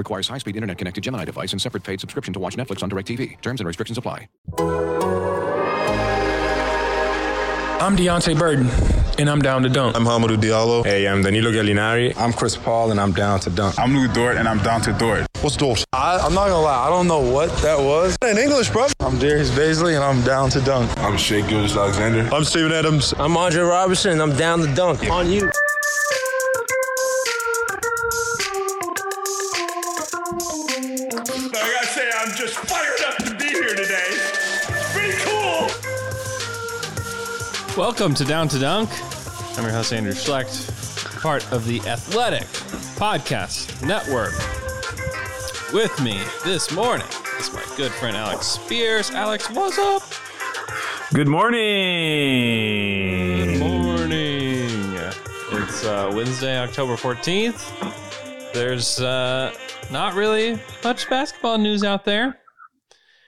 Requires high-speed internet-connected Gemini device and separate paid subscription to watch Netflix on DirecTV. Terms and restrictions apply. I'm Deonte Burton, and I'm down to dunk. I'm Hamidou Diallo. Hey, I'm Danilo Gallinari. I'm Chris Paul, and I'm down to dunk. I'm Lu Dort, and I'm down to Dort. What's Dort? I, am not gonna lie, I don't know what that was. In English, bro. I'm Darius Bazley, and I'm down to dunk. I'm Shai Gilgeous-Alexander. I'm Steven Adams. I'm Andre Roberson, and I'm down to dunk. On you. Just fired up to be here today. It's pretty cool. Welcome to Down to Dunk. I'm your host, Andrew Schlecht, part of the Athletic Podcast Network. With me this morning is my good friend Alex Spears. Alex, what's up? Good morning. Good morning. It's uh, Wednesday, October 14th. There's uh, not really much basketball news out there.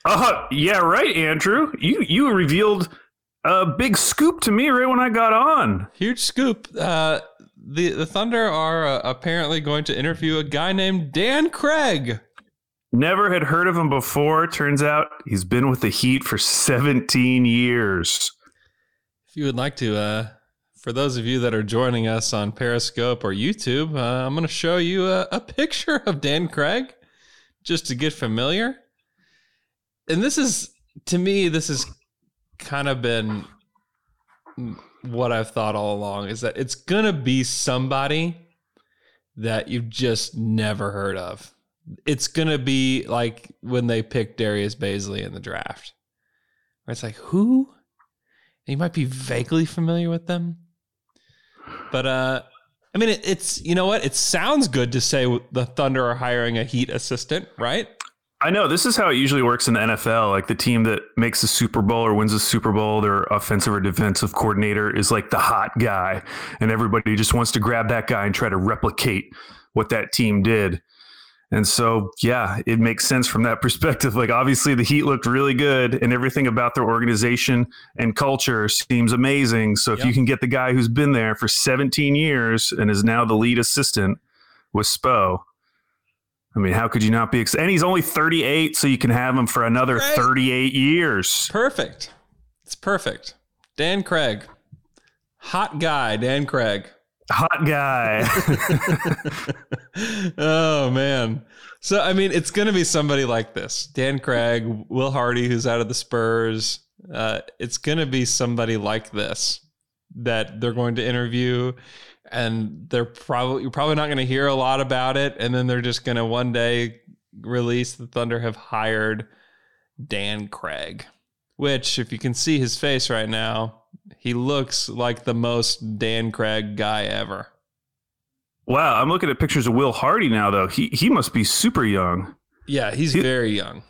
Uh, yeah, right, Andrew. You you revealed a big scoop to me right when I got on. Huge scoop. Uh, the the Thunder are uh, apparently going to interview a guy named Dan Craig. Never had heard of him before. Turns out he's been with the Heat for 17 years. If you would like to, uh, for those of you that are joining us on Periscope or YouTube, uh, I'm going to show you a, a picture of Dan Craig just to get familiar. And this is, to me, this has kind of been what I've thought all along is that it's going to be somebody that you've just never heard of. It's going to be like when they picked Darius Bazley in the draft. It's like, who? And you might be vaguely familiar with them. But uh I mean it, it's you know what? It sounds good to say the Thunder are hiring a Heat assistant, right? I know this is how it usually works in the NFL. Like the team that makes the Super Bowl or wins the Super Bowl, their offensive or defensive coordinator is like the hot guy, and everybody just wants to grab that guy and try to replicate what that team did. And so, yeah, it makes sense from that perspective. Like, obviously, the Heat looked really good, and everything about their organization and culture seems amazing. So, if yep. you can get the guy who's been there for 17 years and is now the lead assistant with Spo, I mean, how could you not be excited? And he's only 38, so you can have him for another right. 38 years. Perfect. It's perfect. Dan Craig. Hot guy, Dan Craig. Hot guy. oh, man. So, I mean, it's going to be somebody like this Dan Craig, Will Hardy, who's out of the Spurs. Uh, it's going to be somebody like this that they're going to interview and they're probably you're probably not going to hear a lot about it and then they're just going to one day release the thunder have hired dan craig which if you can see his face right now he looks like the most dan craig guy ever wow i'm looking at pictures of will hardy now though he he must be super young yeah he's he, very young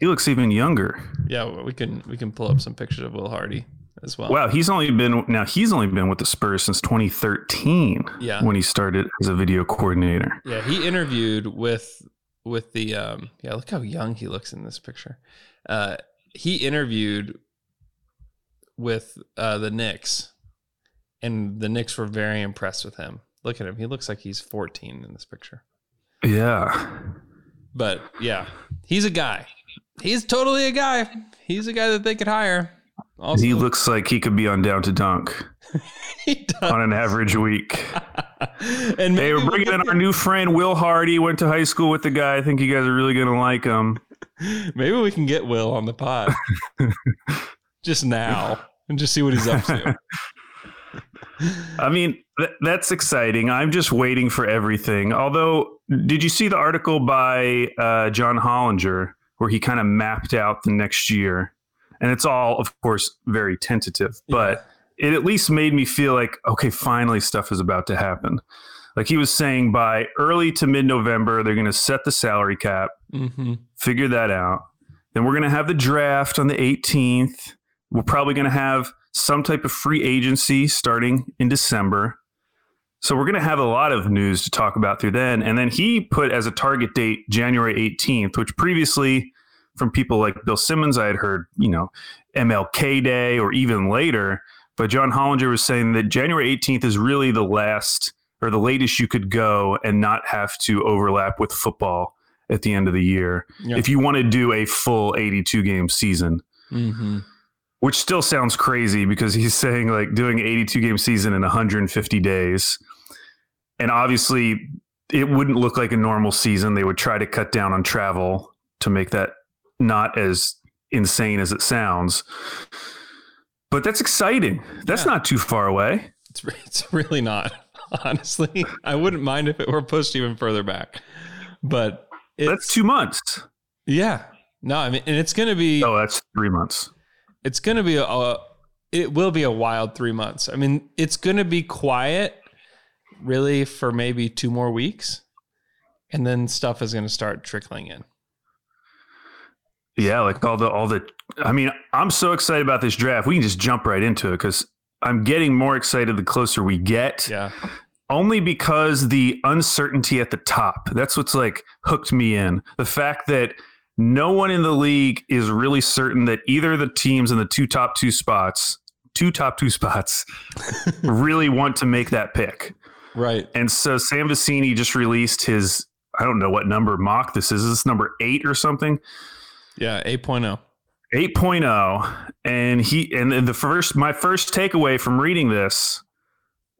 he looks even younger yeah we can we can pull up some pictures of will hardy as well. Wow, he's only been now he's only been with the Spurs since 2013. Yeah, when he started as a video coordinator. Yeah, he interviewed with with the um yeah look how young he looks in this picture. Uh, he interviewed with uh, the Knicks, and the Knicks were very impressed with him. Look at him; he looks like he's 14 in this picture. Yeah, but yeah, he's a guy. He's totally a guy. He's a guy that they could hire. Also, he looks like he could be on Down to Dunk on an average week. and hey, we're bringing in our new friend Will Hardy. Went to high school with the guy. I think you guys are really going to like him. Maybe we can get Will on the pod just now and just see what he's up to. I mean, th- that's exciting. I'm just waiting for everything. Although, did you see the article by uh, John Hollinger where he kind of mapped out the next year? and it's all of course very tentative but yeah. it at least made me feel like okay finally stuff is about to happen like he was saying by early to mid-november they're going to set the salary cap mm-hmm. figure that out Then we're going to have the draft on the 18th. We're probably going to have some type of free agency starting in December. So we're going to have a lot of news to talk about through then. And then he put as a target date January 18th, which previously from people like Bill Simmons, I had heard, you know, MLK Day or even later. But John Hollinger was saying that January 18th is really the last or the latest you could go and not have to overlap with football at the end of the year Yeah. if you want to do a full 82 game season Mm-hmm. Which still sounds crazy because he's saying like doing an 82 game season in 150 days and obviously it wouldn't look like a normal season they would try to cut down on travel to make that not as insane as it sounds but that's exciting that's Yeah. not too far away It's it's really not. Honestly, I wouldn't mind if it were pushed even further back. But it's, that's two months yeah. No, I mean, and it's gonna be oh that's three months it's gonna be a, a it will be a wild three months. I mean, it's gonna be quiet, really, for maybe two more weeks, and then stuff is gonna start trickling in. Yeah, like all the all the. I mean, I'm so excited about this draft. We can just jump right into it because I'm getting more excited the closer we get. Yeah, Only because the uncertainty at the top. That's what's like hooked me in. The fact that no one in the league is really certain that either the teams in the two top two spots, two top two spots, really want to make that pick. right. And so Sam Vecenie just released his. I don't know what number mock this is. Is this number eight or something? Yeah, oh. 8.0. 8.0 and he and the first my first takeaway from reading this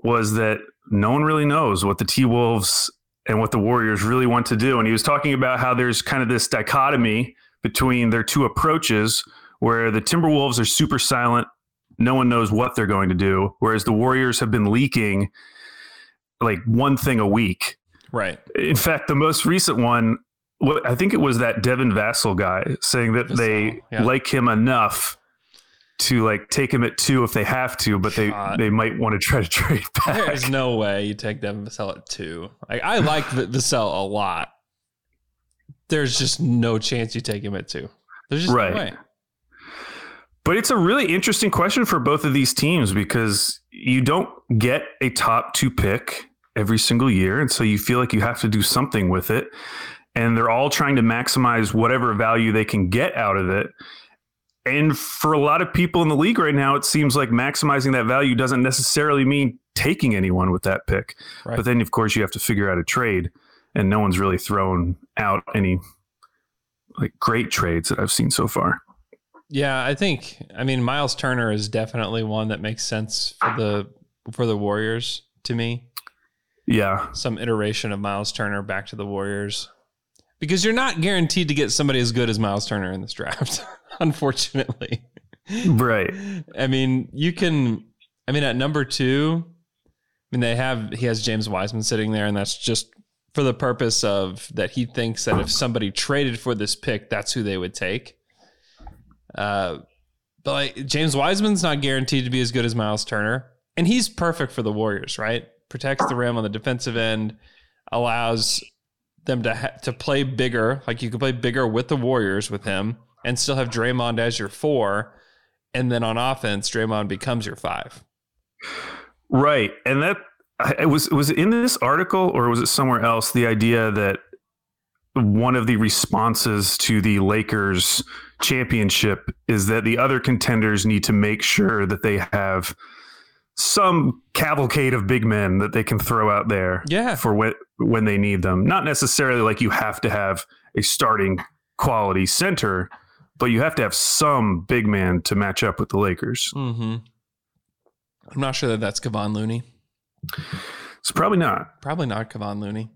was that no one really knows what the T-Wolves and what the Warriors really want to do and he was talking about how there's kind of this dichotomy between their two approaches where the Timberwolves are super silent no one knows what they're going to do whereas the Warriors have been leaking like one thing a week Right. in fact, the most recent one, what- I think it was that Devin Vassell guy saying that Vassell, they yeah. like him enough to like take him at two if they have to, but they God. they might want to try to trade back. There's no way you take Devin Vassell at two. Like I like V- Vassell a lot. There's just no chance you take him at two. There's just Right. no way. But it's a really interesting question for both of these teams because you don't get a top two pick every single year. And so you feel like you have to do something with it. And they're all trying to maximize whatever value they can get out of it. And for a lot of people in the league right now, it seems like maximizing that value doesn't necessarily mean taking anyone with that pick. Right. But then, of course, you have to figure out a trade. And no one's really thrown out any like great trades that I've seen so far. Yeah, I think I mean Miles Turner is definitely one that makes sense for the for the Warriors to me. Yeah. Some iteration of Miles Turner back to the Warriors. Because you're not guaranteed to get somebody as good as Miles Turner in this draft, unfortunately. Right. I mean, you can I mean at number 2, I mean they have he has James Wiseman sitting there and that's just for the purpose of that he thinks that if somebody traded for this pick, that's who they would take. Uh, but like James Wiseman's not guaranteed to be as good as Miles Turner, and he's perfect for the Warriors, right? Protects the rim on the defensive end, allows them to ha- to play bigger. Like you can play bigger with the Warriors with him, and still have Draymond as your four, and then on offense, Draymond becomes your five. Right. And that I- it was was it in this article or was it somewhere else the idea that one of the responses to the Lakers championship is that the other contenders need to make sure that they have some cavalcade of big men that they can throw out there Yeah. for when when they need them. Not necessarily like you have to have a starting quality center, but you have to have some big man to match up with the Lakers. Mm-hmm. I'm not sure that that's Kevon Looney. It's probably not. Probably not Kevon Looney.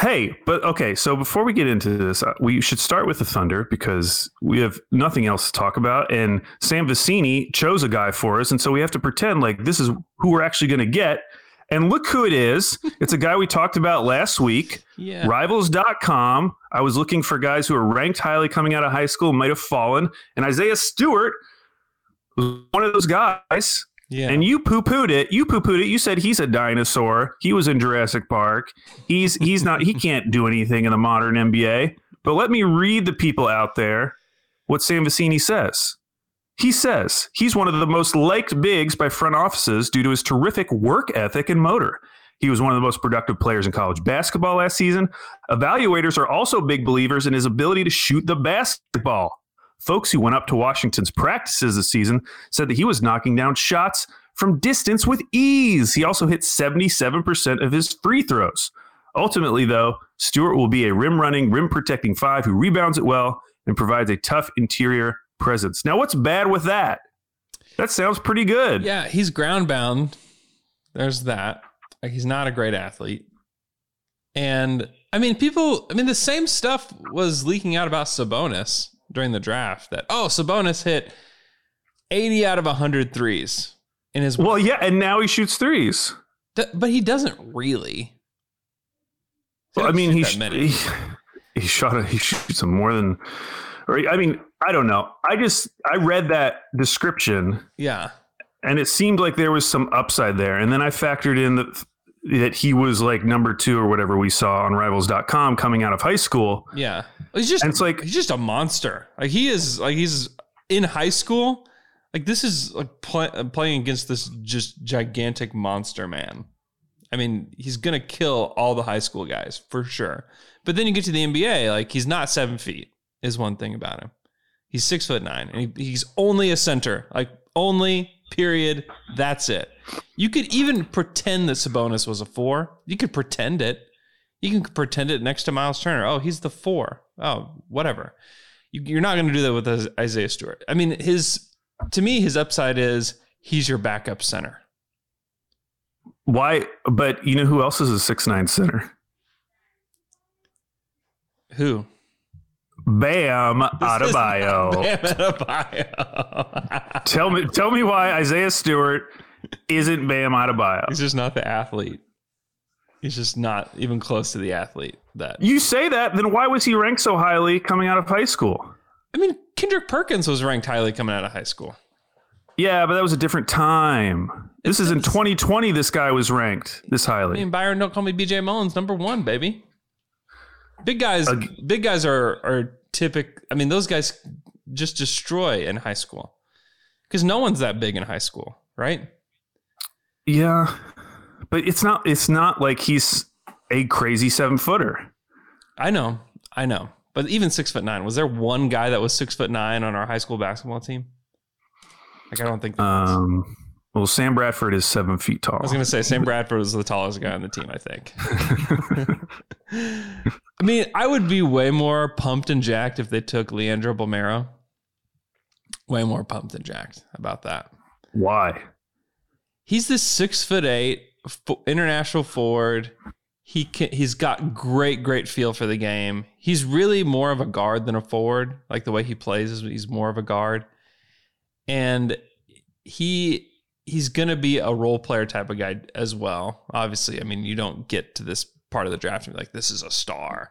Hey, but okay. So before we get into this, uh, we should start with the Thunder because we have nothing else to talk about. And Sam Vecenie chose a guy for us, and so we have to pretend like this is who we're actually going to get. And look who it is. It's a guy we talked about last week. Yeah. Rivals.com. I was looking for guys who are ranked highly coming out of high school, might have fallen, and Isaiah Stewart was one of those guys. Yeah. And you poo pooed it. You poo pooed it. You said he's a dinosaur. He was in Jurassic Park. He's he's not. He can't do anything in the modern NBA. But let me read the people out there what Sam Vecenie says. He says he's one of the most liked bigs by front offices due to his terrific work ethic and motor. He was one of the most productive players in college basketball last season. Evaluators are also big believers in his ability to shoot the basketball. Folks who went up to Washington's practices this season said that he was knocking down shots from distance with ease. He also hit 77% of his free throws. Ultimately, though, Stewart will be a rim running, rim protecting five who rebounds it well and provides a tough interior presence. Now, what's bad with that? That sounds pretty good. Yeah, he's ground bound. There's that. Like he's not a great athlete. And I mean, people, I mean, the same stuff was leaking out about Sabonis during the draft that, oh, Sabonis hit 80 out of 100 threes in his. Well, yeah, and now he shoots threes. but he doesn't really. Well, I mean, he, he, he shot a, he shoots some more than, or I mean, I don't know. I just I read that description. Yeah. And it seemed like there was some upside there. And then I factored in that that he was like number two or whatever we saw on rivals.com coming out of high school. Yeah. He's just and it's like he's just a monster. Like he is like he's in high school. Like this is like play, playing against this just gigantic monster man. I mean, he's gonna kill all the high school guys for sure. But then you get to the NBA, like he's not seven feet. Is one thing about him. He's six foot nine, and he, he's only a center. Like only period. That's it. You could even pretend that Sabonis was a four. You could pretend it. You can pretend it next to Miles Turner. Oh, he's the four. Oh, whatever. You, are not going to do that with Isaiah Stewart. I mean, his to me, his upside is he's your backup center. Why? But you know who else is a six nine center? Who? Bam Adebayo. Bam Adebayo. tell me, tell me why Isaiah Stewart isn't Bam Adebayo. He's just not the athlete. He's just not even close to the athlete that you say that. Then why was he ranked so highly coming out of high school? I mean, Kendrick Perkins was ranked highly coming out of high school. Yeah, but that was a different time. This is in 2020. This guy was ranked this highly. I mean, Byron, don't call me BJ Mullens, number one, baby. Big guys, uh, big guys are are typic. I mean, those guys just destroy in high school because no one's that big in high school, right? Yeah, but it's not. It's not like he's a crazy seven footer. I know, I know. But even six foot nine, was there one guy that was six foot nine on our high school basketball team? Like, I don't think. Um. Well, Sam Bradford is seven feet tall. I was going to say Sam Bradford was the tallest guy on the team. I think. I mean, I would be way more pumped and jacked if they took Leandro Bolmaro. Way more pumped and jacked about that. Why? He's this six foot eight international forward. He can, he's got great, great feel for the game. He's really more of a guard than a forward. Like the way he plays is he's more of a guard, and he he's gonna be a role player type of guy as well. Obviously, I mean, you don't get to this part of the draft and be like, this is a star.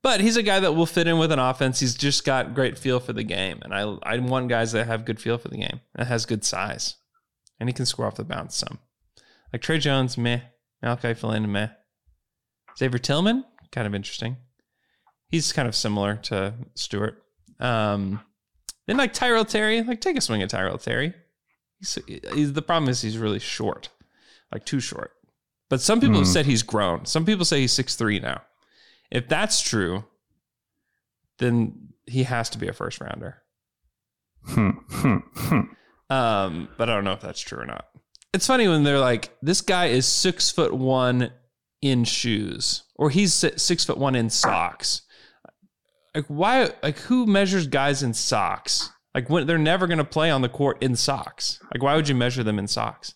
But he's a guy that will fit in with an offense. He's just got great feel for the game. And I, I want guys that have good feel for the game and has good size. And he can score off the bounce some. Like Tre Jones, meh. Malachi Flynn, meh. Xavier Tillman, kind of interesting. He's kind of similar to Stewart. Um, then like Tyrell Terry, like take a swing at Tyrell Terry. He's, he's, the problem is he's really short, like too short. But some people mm. have hmm. said he's grown. Some people say he's six three now. If that's true, then he has to be a first rounder. Hmm, hmm, hmm. Um, but I don't know if that's true or not. It's funny when they're like, this guy is six foot one in shoes, or he's six foot one in socks. Like why? Like who measures guys in socks? Like when they're never going to play on the court in socks. Like why would you measure them in socks?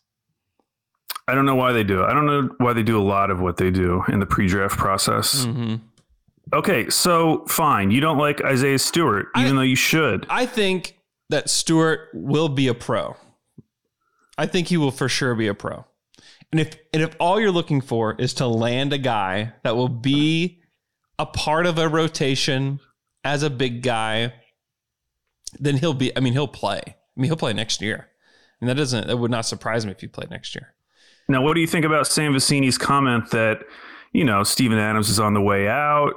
I don't know why they do it. I don't know why they do a lot of what they do in the pre-draft process. Mm-hmm. Okay, so fine. You don't like Isaiah Stewart, even I, though you should. I think that Stewart will be a pro. I think he will for sure be a pro. And if and if all you're looking for is to land a guy that will be a part of a rotation as a big guy, then he'll be. I mean, he'll play. I mean, he'll play next year, and that doesn't. That would not surprise me if he played next year. Now, what do you think about Sam Vecenie's comment that, you know, Steven Adams is on the way out?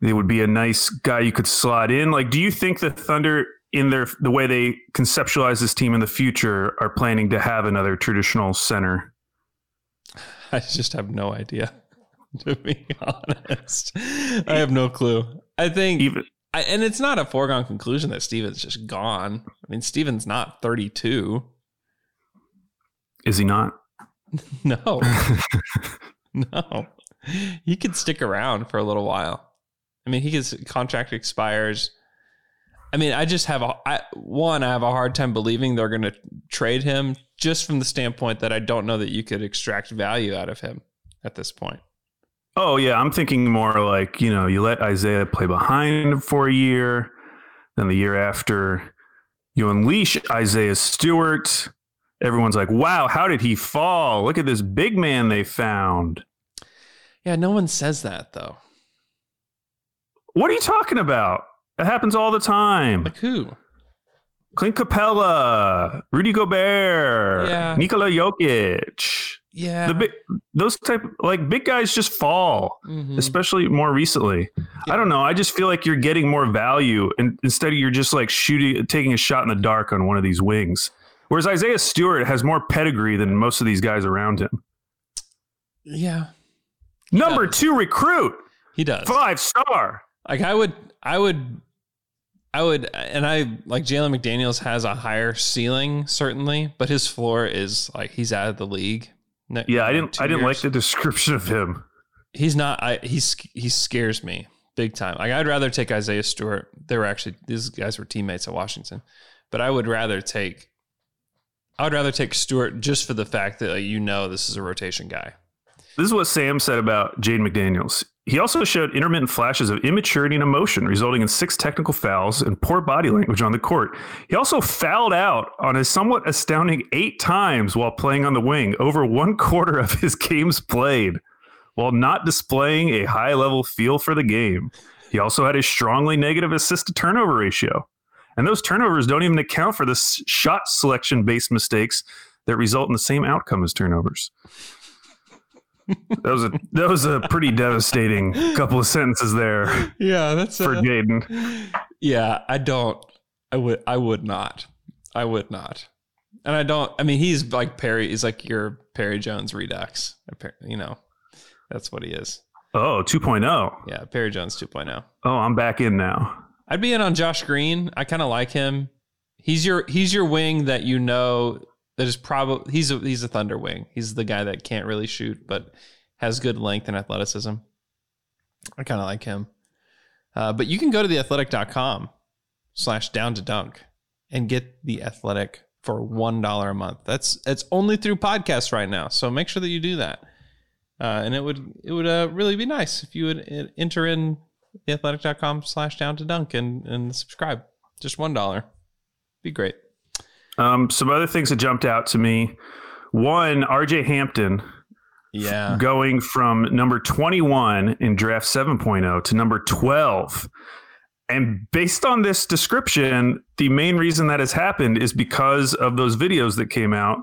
It would be a nice guy you could slot in. Like, do you think the Thunder, in their the way they conceptualize this team in the future, are planning to have another traditional center? I just have no idea. To be honest, I have no clue. I think, Even I, and it's not a foregone conclusion that Steven's just gone. I mean, Steven's not 32. is he not? No, no, he could stick around for a little while. I mean, he his contract expires. I mean, I just have a I, one. I have a hard time believing they're going to trade him, just from the standpoint that I don't know that you could extract value out of him at this point. Oh yeah, I'm thinking more like you know you let Isaiah play behind for a year, then the year after you unleash Isaiah Stewart. Everyone's like, "Wow, how did he fall? Look at this big man they found." Yeah, no one says that though. What are you talking about? It happens all the time. Like who? Clint Capela, Rudy Gobert, Yeah. Nikola Jokic. Yeah, The big, those type like big guys just fall, Mhm. especially more recently. I don't know. I just feel like you're getting more value, and instead of you're just like shooting, taking a shot in the dark on one of these wings. Whereas Isaiah Stewart has more pedigree than most of these guys around him. yeah, Number does. two recruit, he does. five star. Like I would, I would, I would, and I like Jalen McDaniels has a higher ceiling certainly, but his floor is like he's out of the league. Yeah, I didn't. I didn't like the description of him. He's not. I he's he scares me big time. Like I'd rather take Isaiah Stewart. They were actually these guys were teammates at Washington, but I would rather take. I would rather take Stewart just for the fact that like, you know this is a rotation guy. This is what Sam said about Jaden McDaniels. He also showed intermittent flashes of immaturity and emotion, resulting in six technical fouls and poor body language on the court. He also fouled out on a somewhat astounding eight times while playing on the wing, over one quarter of his games played, while not displaying a high level feel for the game. He also had a strongly negative assist to turnover ratio. And those turnovers don't even account for the shot selection based mistakes that result in the same outcome as turnovers. That was a that was a pretty devastating couple of sentences there Yeah, that's for Jaden. Yeah, I don't. I would. I would not. I would not. And I don't. I mean, he's like Perry. He's like your Perry Jones Redux. You know, that's what he is. Oh, 2.0. Yeah, Perry Jones 2.0. Oh, I'm back in now. I'd be in on Josh Green. I kind of like him. He's your he's your wing that you know that is probably he's a he's a Thunder wing. He's the guy that can't really shoot but has good length and athleticism. I kind of like him. Uh, but you can go to theathletic.com slash down to dunk and get the athletic for one dollar a month. That's it's only through podcasts right now. So make sure that you do that. Uh, and it would it would uh, really be nice if you would uh, enter in theathletic.com slash down to dunk and, and subscribe. Just one dollar. Be great. Um, some other things that jumped out to me. One, RJ Hampton Yeah. going from number 21 in draft 7.0 to number 12. And based on this description, the main reason that has happened is because of those videos that came out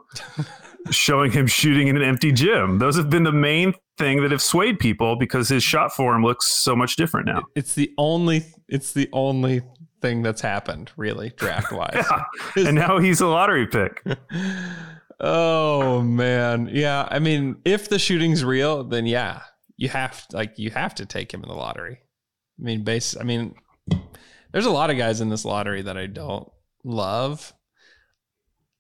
showing him shooting in an empty gym. Those have been the main thing that have swayed people because his shot form looks so much different now. It's the only it's the only thing that's happened really draft wise. Yeah. And now he's a lottery pick. oh man. Yeah. I mean, if the shooting's real, then yeah, you have to, like you have to take him in the lottery. I mean, base I mean, there's a lot of guys in this lottery that I don't love.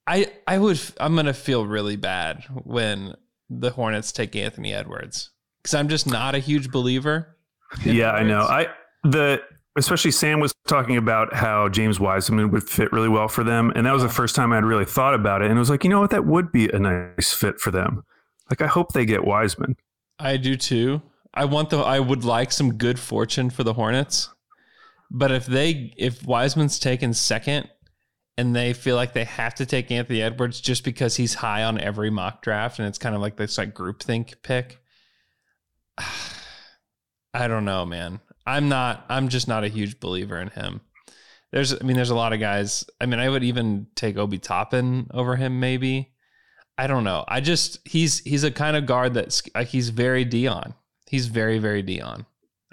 I I would I'm gonna feel really bad when the Hornets take Anthony Edwards because I'm just not a huge believer. Yeah, I know. I the especially Sam was talking about how James Wiseman would fit really well for them, and that was the first time I'd really thought about it, and it was like, you know what, that would be a nice fit for them. Like, I hope they get Wiseman. I do too. I want the I would like some good fortune for the Hornets. But if they if Wiseman's taken second and they feel like they have to take Anthony Edwards just because he's high on every mock draft and it's kind of like this like groupthink pick. I don't know, man. I'm not I'm just not a huge believer in him. There's I mean there's a lot of guys. I mean I would even take Obi Toppin over him maybe. I don't know. I just he's he's a kind of guard that's like he's very Dion. He's very very Dion,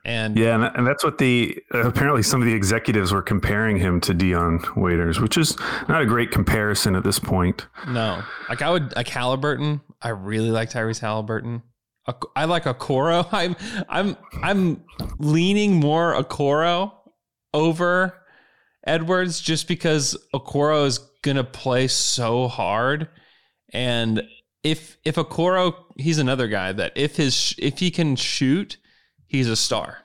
And yeah, and, and that's what the uh, apparently some of the executives were comparing him to Dion Waiters, which is not a great comparison at this point. No, like I would like Halliburton. I really like Tyrese Halliburton. I like Okoro. I'm I'm I'm leaning more Okoro over Edwards just because Okoro is gonna play so hard, and if if Okoro, he's another guy that if his if he can shoot, he's a star.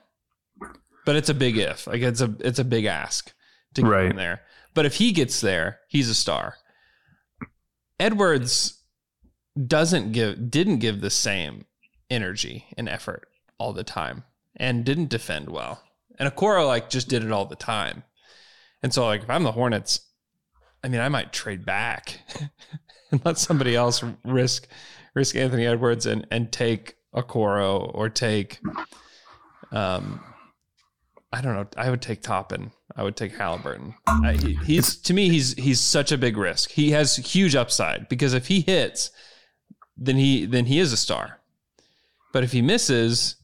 But it's a big if. Like it's a it's a big ask to get right. him there. But if he gets there, he's a star. Edwards doesn't give didn't give the same energy and effort all the time and didn't defend well. And Okoro like just did it all the time. And so like if I'm the Hornets, I mean I might trade back and let somebody else risk risk Anthony Edwards and and take Okoro or take um I don't know. I would take Toppin. I would take Halliburton. Uh, he, he's to me he's he's such a big risk. He has huge upside because if he hits then he then he is a star. But if he misses,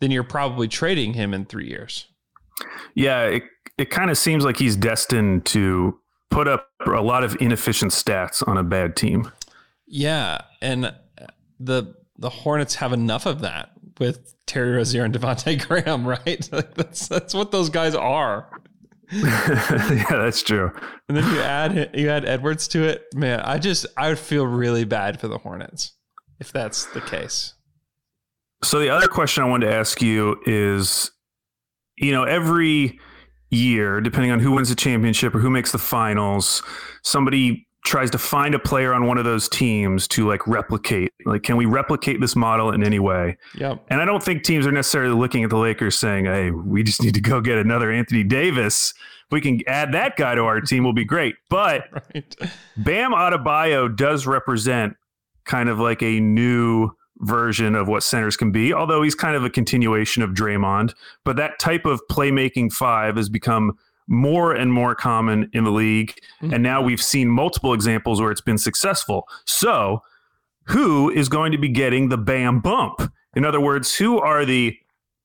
then you're probably trading him in 3 years. Yeah, it it kind of seems like he's destined to put up a lot of inefficient stats on a bad team. Yeah, and the the Hornets have enough of that with Terry Rozier and Devonte' Graham, right? Like that's that's what those guys are. yeah, that's true. And then you add you add Edwards to it, man. I just I would feel really bad for the Hornets if that's the case. So the other question I wanted to ask you is, you know, every year, depending on who wins the championship or who makes the finals, somebody tries to find a player on one of those teams to like replicate. Like, can we replicate this model in any way? Yep. And I don't think teams are necessarily looking at the Lakers saying, "Hey, we just need to go get another Anthony Davis. If we can add that guy to our team, will be great." But right. Bam Adebayo does represent kind of like a new version of what centers can be, although he's kind of a continuation of Draymond. But that type of playmaking five has become more and more common in the league. Mm-hmm. And now we've seen multiple examples where it's been successful. So, who is going to be getting the Bam bump? In other words, who are the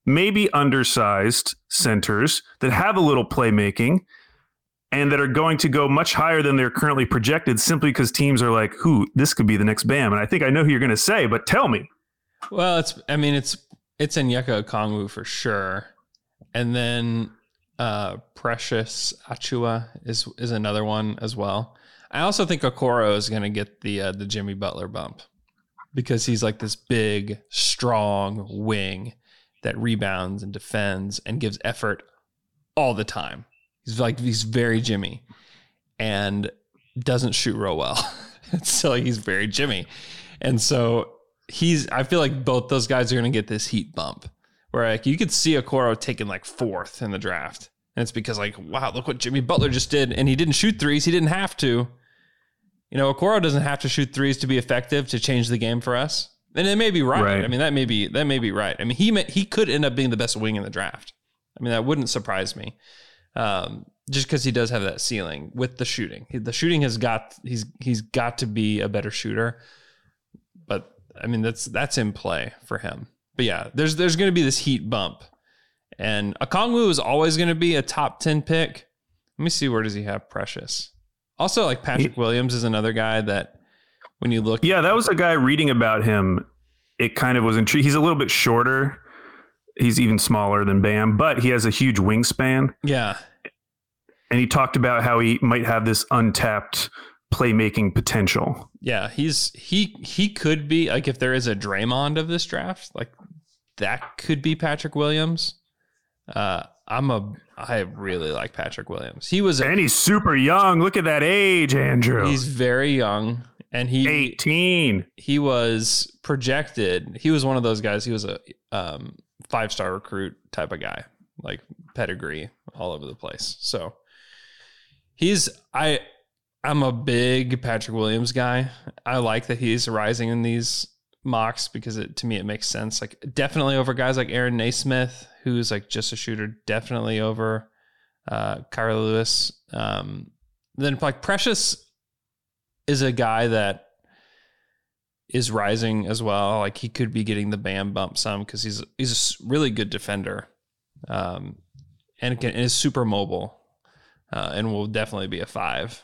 maybe undersized centers that have a little playmaking and that are going to go much higher than they're currently projected simply because teams are like, who this could be the next Bam. And I think I know who you're going to say, but tell me. Well, it's, I mean, it's, it's Onyeka Okongwu for sure. And then uh, Precious Achiuwa is, is another one as well. I also think Okoro is going to get the, uh, the Jimmy Butler bump because he's like this big, strong wing that rebounds and defends and gives effort all the time. He's like he's very Jimmy and doesn't shoot real well. so he's very Jimmy. And so he's I feel like both those guys are gonna get this heat bump. Where like you could see Okoro taking like fourth in the draft. And it's because like, wow, look what Jimmy Butler just did. And he didn't shoot threes. He didn't have to. You know, Okoro doesn't have to shoot threes to be effective to change the game for us. And it may be right. right. I mean, that may be that may be right. I mean, he may, he could end up being the best wing in the draft. I mean, that wouldn't surprise me um, just because he does have that ceiling with the shooting. The shooting has got he's he's got to be a better shooter, but I mean that's that's in play for him. But yeah, there's there's going to be this heat bump, and Okongwu is always going to be a top ten pick. Let me see where does he have Precious. Also, like Patrick he, Williams is another guy that when you look, yeah, that was a guy reading about him. It kind of was intriguing. He's a little bit shorter he's even smaller than Bam, but he has a huge wingspan. Yeah. And he talked about how he might have this untapped playmaking potential. Yeah, he's he he could be like if there is a Draymond of this draft, like that could be Patrick Williams. Uh I'm a I really like Patrick Williams. He was a, And he's super young. Look at that age, Andrew. He's very young and he 18. He was projected. He was one of those guys. He was a um five star recruit type of guy, like pedigree all over the place. So he's I I'm a big Patrick Williams guy. I like that he's rising in these mocks because it to me it makes sense. Like definitely over guys like Aaron Nesmith, who's like just a shooter. Definitely over uh, Kira Lewis. Um, then like Precious is a guy that is rising as well. Like he could be getting the Bam bump some because he's he's a really good defender. um, and can, is super mobile, uh, and will definitely be a five.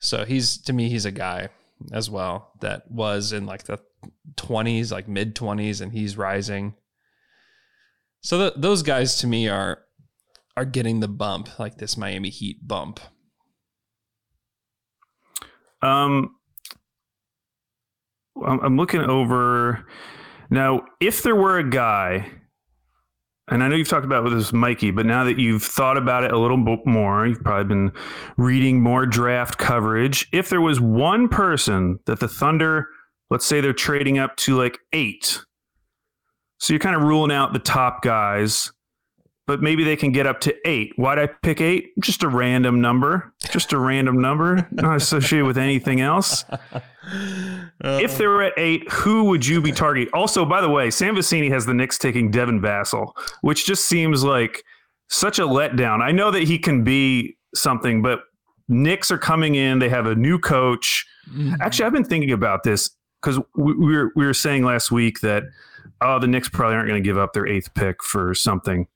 So he's to me, he's a guy as well that was in like the twenties, like mid twenties, and he's rising. So the, those guys to me are are getting the bump, like this Miami Heat bump. Um, I'm looking over now. If there were a guy, and I know you've talked about with this Mikey, but now that you've thought about it a little bit more, you've probably been reading more draft coverage. If there was one person that the Thunder, let's say they're trading up to like eight, so you're kind of ruling out the top guys but maybe they can get up to eight. Why'd I pick eight? Just a random number. Just a random number, not associated with anything else. if they were at eight, who would you be targeting? Also, by the way, Sam Vecenie has the Knicks taking Devin Vassell, which just seems like such a letdown. I know that he can be something, but Knicks are coming in. They have a new coach. Mm-hmm. Actually, I've been thinking about this because we, we, were we were saying last week that oh, the Knicks probably aren't going to give up their eighth pick for something.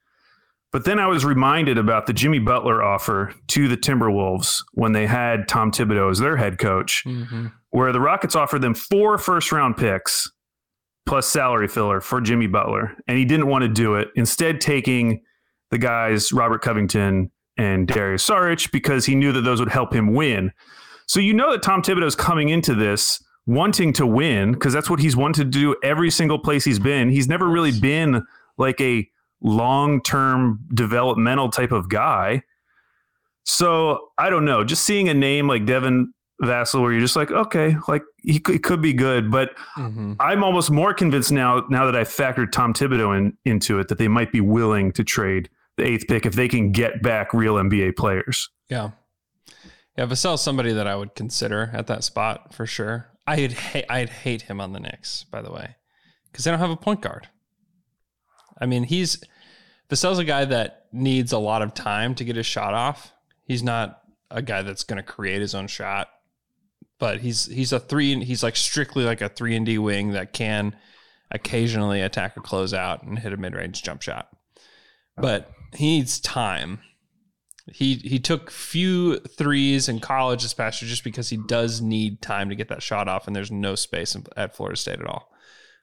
But then I was reminded about the Jimmy Butler offer to the Timberwolves when they had Tom Thibodeau as their head coach, mm-hmm. where the Rockets offered them four first round picks plus salary filler for Jimmy Butler. And he didn't want to do it, instead, taking the guys Robert Covington and Dario Saric because he knew that those would help him win. So you know that Tom Thibodeau is coming into this wanting to win because that's what he's wanted to do every single place he's been. He's never really been like a long term developmental type of guy. So I don't know. Just seeing a name like Devin Vassell, where you're just like, okay, like he could, he could be good, but mm-hmm. I'm almost more convinced now. Now that I've factored Tom Thibodeau in, into it, that they might be willing to trade the eighth pick if they can get back real NBA players. Yeah, yeah. Vassell's somebody that I would consider at that spot for sure. I'd ha- I'd hate him on the Knicks, by the way, because they don't have a point guard. I mean, he's Vassell's a guy that needs a lot of time to get his shot off. He's not a guy that's going to create his own shot, but he's he's a three. He's like strictly like a three and D wing that can occasionally attack a closeout and hit a mid range jump shot. But he needs time. He he took few threes in college this past year just because he does need time to get that shot off, and there's no space at Florida State at all.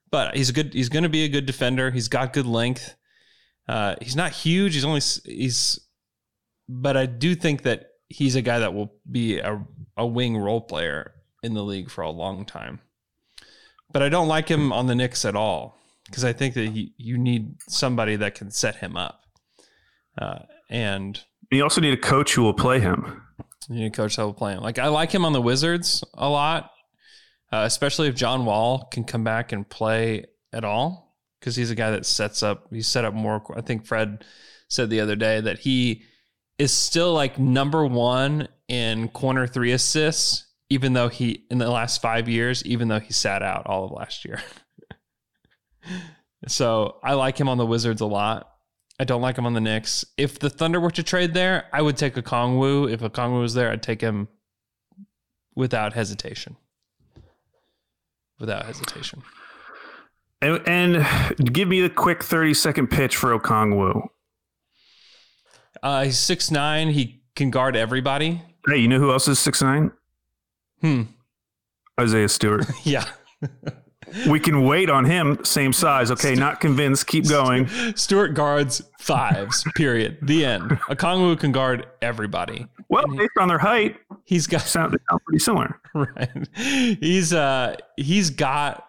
But he's a good. He's going to be a good defender. He's got good length. Uh, he's not huge. He's only he's, but I do think that he's a guy that will be a, a wing role player in the league for a long time. But I don't like him on the Knicks at all because I think that he, you need somebody that can set him up. Uh, and you also need a coach who will play him. You need a coach that will play him. Like I like him on the Wizards a lot, uh, especially if John Wall can come back and play at all because he's a guy that sets up. He set up more. I think Fred said the other day that he is still like number one in corner three assists, even though he in the last five years, even though he sat out all of last year. so I like him on the Wizards a lot. I don't like him on the Knicks. If the Thunder were to trade there, I would take Okongwu. If Okongwu was there, I'd take him without hesitation. Without hesitation. And, and give me the quick 30 second pitch for Okongwu. Uh, he's six nine. He can guard everybody. Hey, you know who else is six nine? Hmm. Isaiah Stewart. yeah. we can wait on him. Same size. Okay, not convinced. Keep going. Stewart guards fives. period. The end. Okongwu can guard everybody. Well, based on their height, he's got sound, sound pretty similar. Right. He's uh he's got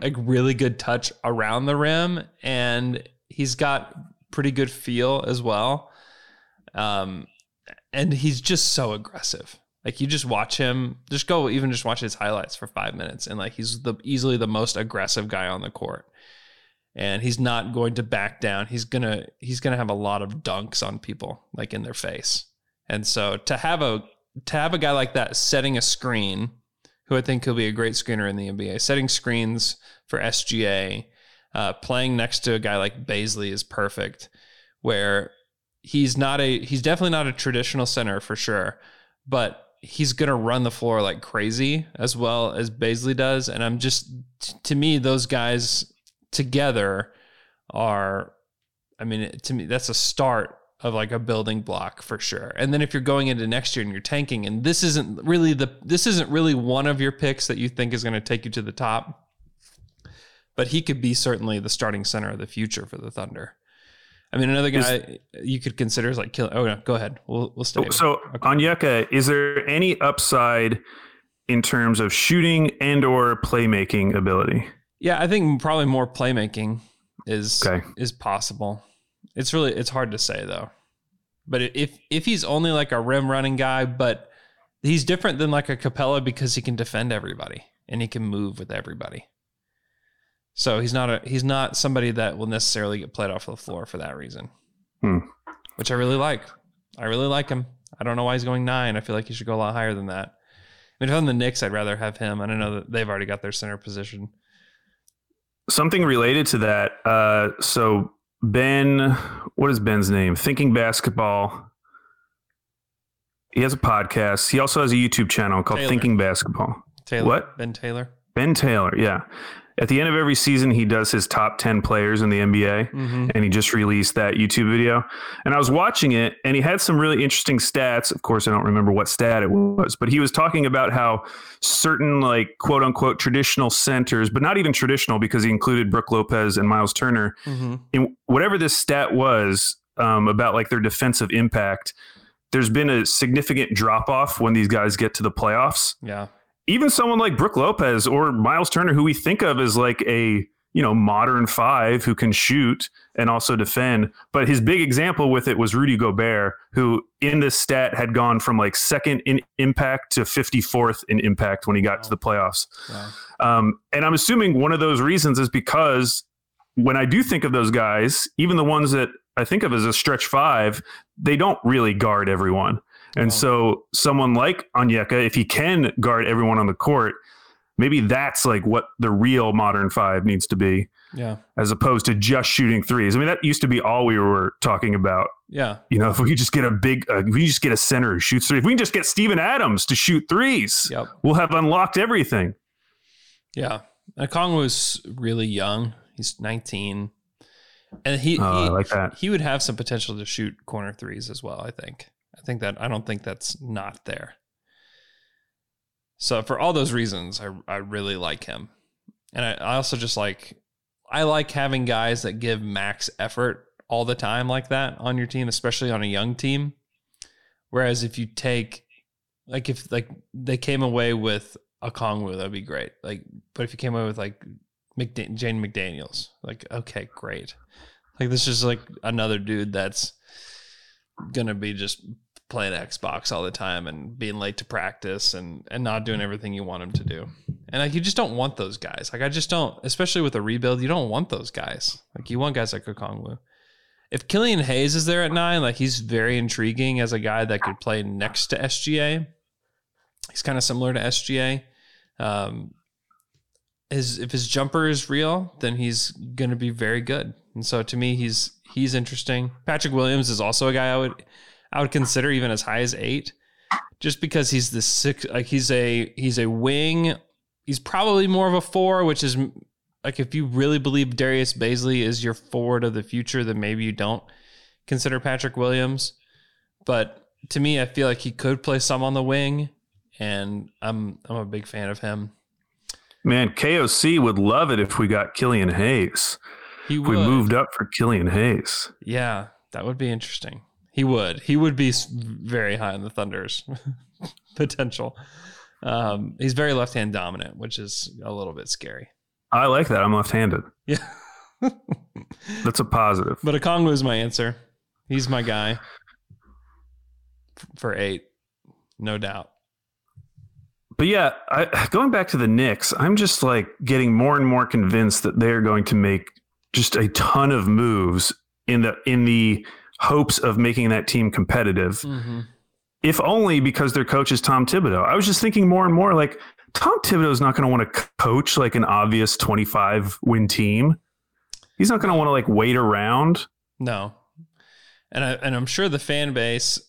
like really good touch around the rim and he's got pretty good feel as well. Um, and he's just so aggressive. Like you just watch him, just go even just watch his highlights for five minutes, and like he's the easily the most aggressive guy on the court. And he's not going to back down. He's gonna he's gonna have a lot of dunks on people, like in their face. And so to have a to have a guy like that setting a screen who I think he'll be a great screener in the NBA, setting screens for SGA, uh, playing next to a guy like Bazley is perfect, where he's not a he's definitely not a traditional center for sure, but he's gonna run the floor like crazy as well as Bazley does, and I'm just to me those guys together are I mean, to me, that's a start of like a building block for sure. And then if you're going into next year and you're tanking, and this isn't really the this isn't really one of your picks that you think is going to take you to the top, but he could be certainly the starting center of the future for the Thunder. I mean, another guy is, you could consider is like kill. Oh no, go ahead. We'll we'll stay. So okay. Onyeka, is there any upside in terms of shooting and or playmaking ability? Yeah, I think probably more playmaking is okay. is possible. It's really it's hard to say though. But if if he's only like a rim running guy, but he's different than like a Capela because he can defend everybody and he can move with everybody. So he's not a he's not somebody that will necessarily get played off the floor for that reason. Hmm. Which I really like. I really like him. I don't know why he's going nine. I feel like he should go a lot higher than that. I mean, if I'm the Knicks, I'd rather have him. I don't know that they've already got their center position. Something related to that. Uh, so Ben, what is Ben's name? Thinking Basketball. He has a podcast. He also has a YouTube channel called Taylor. Thinking Basketball. Taylor. What? Ben Taylor. Ben Taylor. Yeah at the end of every season, he does his top 10 players in the NBA, mm-hmm. and he just released that YouTube video. And I was watching it, and he had some really interesting stats. Of course, I don't remember what stat it was, but he was talking about how certain, like, quote unquote, traditional centers, but not even traditional because he included Brook Lopez and Miles Turner, mm-hmm. in whatever this stat was um, about, like, their defensive impact. There's been a significant drop off when these guys get to the playoffs. Yeah even someone like Brook Lopez or Miles Turner, who we think of as like a you know modern five who can shoot and also defend. But his big example with it was Rudy Gobert, who in this stat had gone from like second in impact to 54th in impact when he got wow. to the playoffs. Wow. Um, and I'm assuming one of those reasons is because when I do think of those guys, even the ones that I think of as a stretch five, they don't really guard everyone. And oh. so someone like Onyeka, if he can guard everyone on the court, maybe that's like what the real modern five needs to be. Yeah. As opposed to just shooting threes. I mean, that used to be all we were talking about. Yeah. You know, if we could just get a big, uh, if we just get a center who shoots three, if we can just get Steven Adams to shoot threes, yep. we'll have unlocked everything. Yeah. Okongwu was really young. He's 19. And he, oh, he, I like that. he would have some potential to shoot corner threes as well, I think. I think that I don't think that's not there. So for all those reasons, I I really like him, and I, I also just like I like having guys that give max effort all the time like that on your team, especially on a young team. Whereas if you take like if like they came away with Okongwu, that'd be great. Like, but if you came away with like McDan- Jaden McDaniels, like okay, great. Like this is like another dude that's gonna be just playing Xbox all the time and being late to practice and and not doing everything you want him to do. And like you just don't want those guys. Like I just don't, especially with a rebuild, you don't want those guys. Like you want guys like Okongwu. If Killian Hayes is there at nine, like he's very intriguing as a guy that could play next to SGA. He's kind of similar to SGA. Um, his if his jumper is real, then he's going to be very good. And so to me, he's he's interesting. Patrick Williams is also a guy I would I would consider even as high as eight, just because he's the six. Like he's a he's a wing. He's probably more of a four, which is like if you really believe Darius Bazley is your forward of the future, then maybe you don't consider Patrick Williams. But to me, I feel like he could play some on the wing, and I'm I'm a big fan of him. Man, KOC would love it if we got Killian Hayes. He would. we moved up for Killian Hayes. Yeah, that would be interesting. He would. He would be very high on the Thunder's potential. Um, he's very left hand dominant, which is a little bit scary. I like that. I'm left handed. Yeah. That's a positive. But Okongwu is my answer. He's my guy for eight, no doubt. But yeah, I, going back to the Knicks, I'm just like getting more and more convinced that they're going to make just a ton of moves in the in the hopes of making that team competitive. Mm-hmm. If only because their coach is Tom Thibodeau. I was just thinking more and more like Tom Thibodeau is not going to want to coach like an obvious 25 win team. He's not going to want to like wait around. No. And I and I'm sure the fan base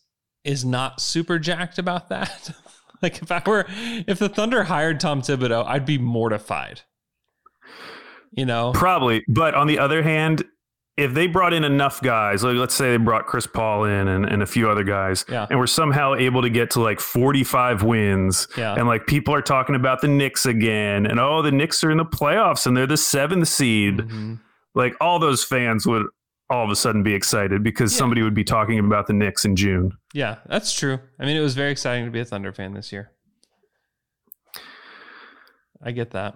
is not super jacked about that. like if I were if the Thunder hired Tom Thibodeau, I'd be mortified. You know? Probably. But on the other hand, if they brought in enough guys, like let's say they brought Chris Paul in and, and a few other guys, Yeah. and we're somehow able to get to like 45 wins, Yeah. and like people are talking about the Knicks again, and oh, the Knicks are in the playoffs and they're the seventh seed, Mm-hmm. like all those fans would all of a sudden be excited because Yeah. somebody would be talking about the Knicks in June. Yeah, that's true. I mean, it was very exciting to be a Thunder fan this year. I get that.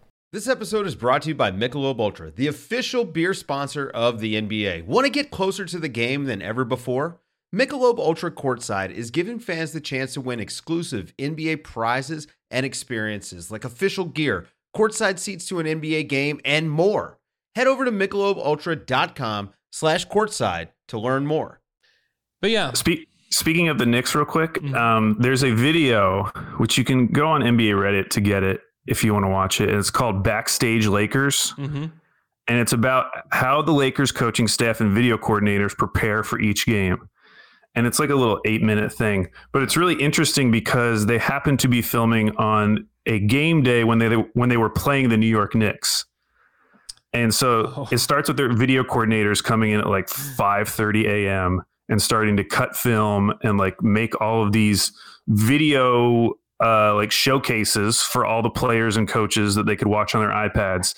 This episode is brought to you by Michelob Ultra, the official beer sponsor of the NBA. Want to get closer to the game than ever before? Michelob Ultra Courtside is giving fans the chance to win exclusive NBA prizes and experiences like official gear, courtside seats to an NBA game, and more. Head over to michelobultra.com slash courtside to learn more. But yeah, Speak, speaking of the Knicks, real quick, um, there's a video which you can go on NBA Reddit to get it if you want to watch it. It's called Backstage Lakers. Mm-hmm. And it's about how the Lakers coaching staff and video coordinators prepare for each game. And it's like a little eight minute thing, but it's really interesting because they happen to be filming on a game day when they when they were playing the New York Knicks. And so it starts with their video coordinators coming in at like 5:30 a.m. and starting to cut film and like make all of these video uh, like showcases for all the players and coaches that they could watch on their iPads.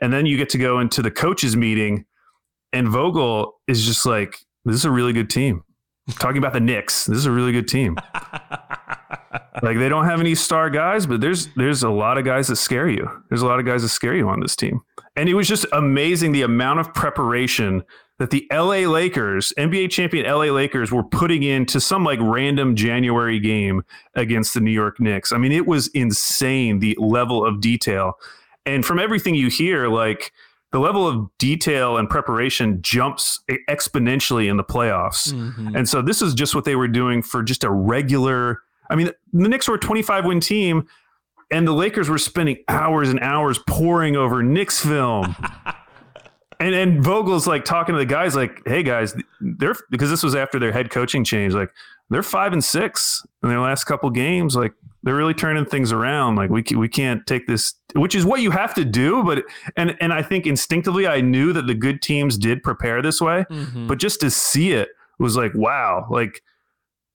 And then you get to go into the coaches meeting, and Vogel is just like, "This is a really good team." Talking about the Knicks, this is a really good team. like they don't have any star guys, but there's there's a lot of guys that scare you. There's a lot of guys that scare you on this team. And it was just amazing the amount of preparation that the LA Lakers, NBA champion LA Lakers, were putting into some like random January game against the New York Knicks. I mean, it was insane the level of detail. And from everything you hear, like the level of detail and preparation jumps exponentially in the playoffs. Mhm. And so this is just what they were doing for just a regular. I mean, the Knicks were a 25 win team, and the Lakers were spending hours and hours poring over Knicks film. and and Vogel's like talking to the guys, like, "Hey guys, they're because this was after their head coaching change. Like, they're five and six in their last couple games. Like, they're really turning things around. Like, we we can't take this, which is what you have to do. But and and I think instinctively, I knew that the good teams did prepare this way. Mhm. But just to see it was like, wow, like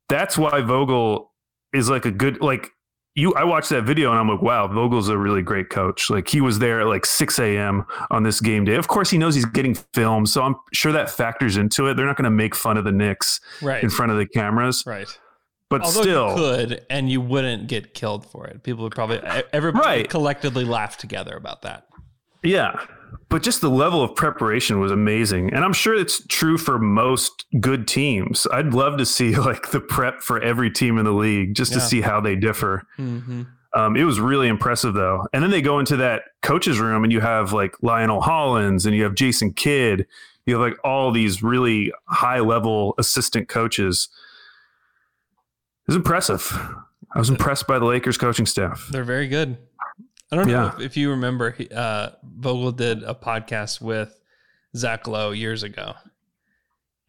that's why Vogel is like a good like you I watched that video and I'm like, wow, Vogel's a really great coach. Like he was there at like 6 a.m. on this game day. Of course, he knows he's getting filmed, so I'm sure that factors into it. They're not going to make fun of the Knicks Right. in front of the cameras, Right. but Although still, you could, and you wouldn't get killed for it. People would probably everybody Right. collectively laugh together about that. Yeah. But just the level of preparation was amazing. And I'm sure it's true for most good teams. I'd love to see like the prep for every team in the league just to see how they differ. Mm-hmm. Um, it was really impressive though. And then they go into that coach's room and you have like Lionel Hollins and you have Jason Kidd. You have like all these really high level assistant coaches. It was impressive. I was impressed by the Lakers coaching staff. They're very good. I don't know Yeah. if, if you remember, uh, Vogel did a podcast with Zach Lowe years ago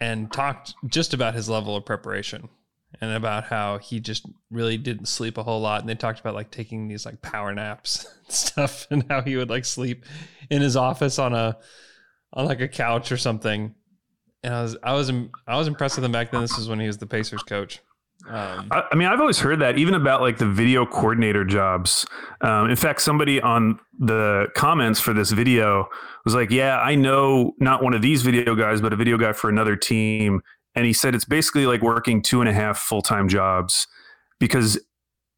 and talked just about his level of preparation and about how he just really didn't sleep a whole lot. And they talked about like taking these like power naps and stuff and how he would like sleep in his office on a, on like a couch or something. And I was, I was, I was impressed with him back then. This is when he was the Pacers coach. Um, I, I mean, I've always heard that even about like the video coordinator jobs. Um, in fact, somebody on the comments for this video was like, "Yeah, I know not one of these video guys, but a video guy for another team." And he said it's basically like working two and a half full time jobs because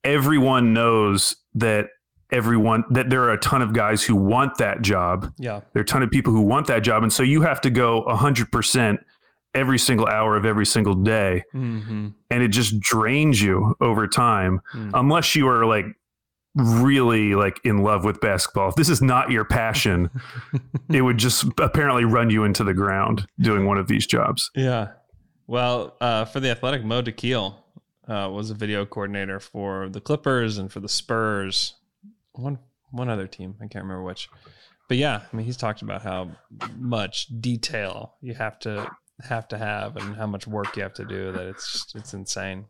everyone knows that everyone that there are a ton of guys who want that job. yeah. There are a ton of people who want that job, and so you have to go hundred percent every single hour of every single day Mm-hmm. and it just drains you over time Mm. unless you are like really like in love with basketball. If this is not your passion, it would just apparently run you into the ground doing one of these jobs. Yeah. Well, uh, for the Athletic, Mo Dakhil uh, was a video coordinator for the Clippers and for the Spurs. One one other team, I can't remember which. But yeah, I mean, he's talked about how much detail you have to have to have and how much work you have to do. That it's it's insane.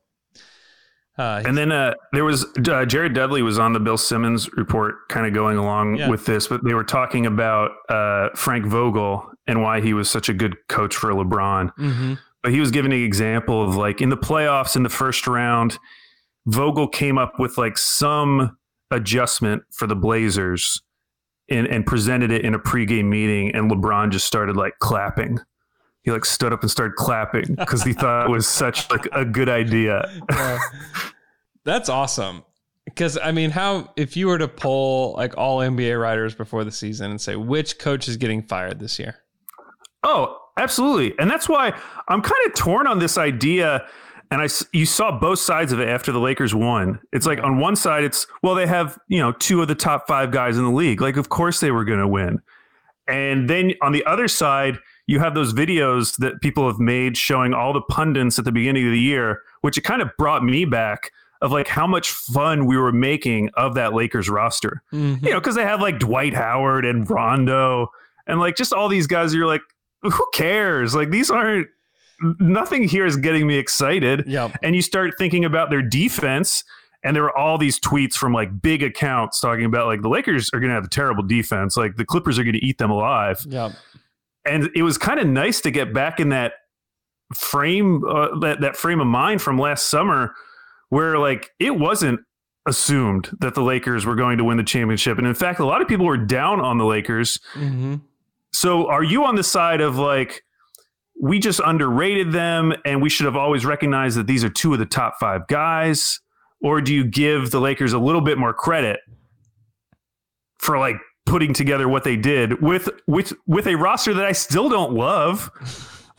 Uh, and then uh, there was uh, Jared Dudley was on the Bill Simmons report, kind of going along yeah. with this, but they were talking about uh, Frank Vogel and why he was such a good coach for LeBron. Mm-hmm. But he was giving an example of like in the playoffs in the first round, Vogel came up with like some adjustment for the Blazers and, and presented it in a pregame meeting, and LeBron just started like clapping he like stood up and started clapping because he thought it was such like a good idea. Yeah. That's awesome. Because I mean, how if you were to poll like all NBA writers before the season and say which coach is getting fired this year? Oh, absolutely, and that's why I'm kind of torn on this idea. And I, you saw both sides of it after the Lakers won. It's like on one side, it's well, they have you know two of the top five guys in the league. Like, of course they were going to win. And then on the other side, you have those videos that people have made showing all the pundits at the beginning of the year, which it kind of brought me back of like how much fun we were making of that Lakers roster. Mm-hmm. You know, because they have like Dwight Howard and Rondo and like just all these guys. You're like, who cares? Like these aren't. Nothing here is getting me excited. Yeah. And you start thinking about their defense, and there were all these tweets from like big accounts talking about like the Lakers are going to have a terrible defense. Like the Clippers are going to eat them alive. Yeah and it was kind of nice to get back in that frame uh, that that frame of mind from last summer where like it wasn't assumed that the Lakers were going to win the championship and in fact a lot of people were down on the Lakers mm-hmm. so are you on the side of like we just underrated them and we should have always recognized that these are two of the top 5 guys or do you give the Lakers a little bit more credit for like putting together what they did with with with a roster that I still don't love.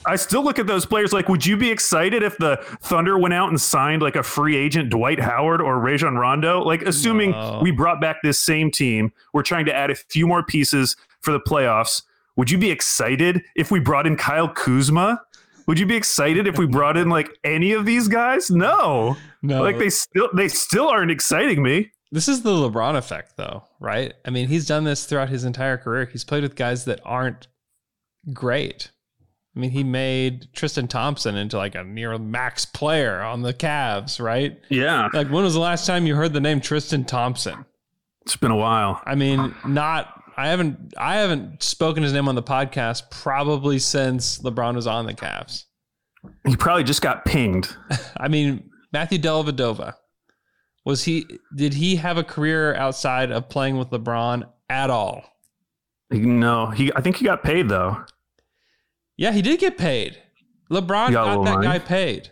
I still look at those players like, would you be excited if the Thunder went out and signed like a free agent Dwight Howard or Rajon Rondo? Like, assuming no. we brought back this same team, we're trying to add a few more pieces for the playoffs. Would you be excited if we brought in Kyle Kuzma? Would you be excited if we brought in like any of these guys? No, no. Like they still they still aren't exciting me. This is the LeBron effect, though, right? I mean, he's done this throughout his entire career. He's played with guys that aren't great. I mean, he made Tristan Thompson into like a near max player on the Cavs, right? Yeah. Like, when was the last time you heard the name Tristan Thompson? It's been a while. I mean, not. I haven't. I haven't spoken his name on the podcast probably since LeBron was on the Cavs. He probably just got pinged. I mean, Matthew Dellavedova was he? Did he have a career outside of playing with LeBron at all? No, he. I think he got paid though. Yeah, he did get paid. LeBron got, got that guy paid.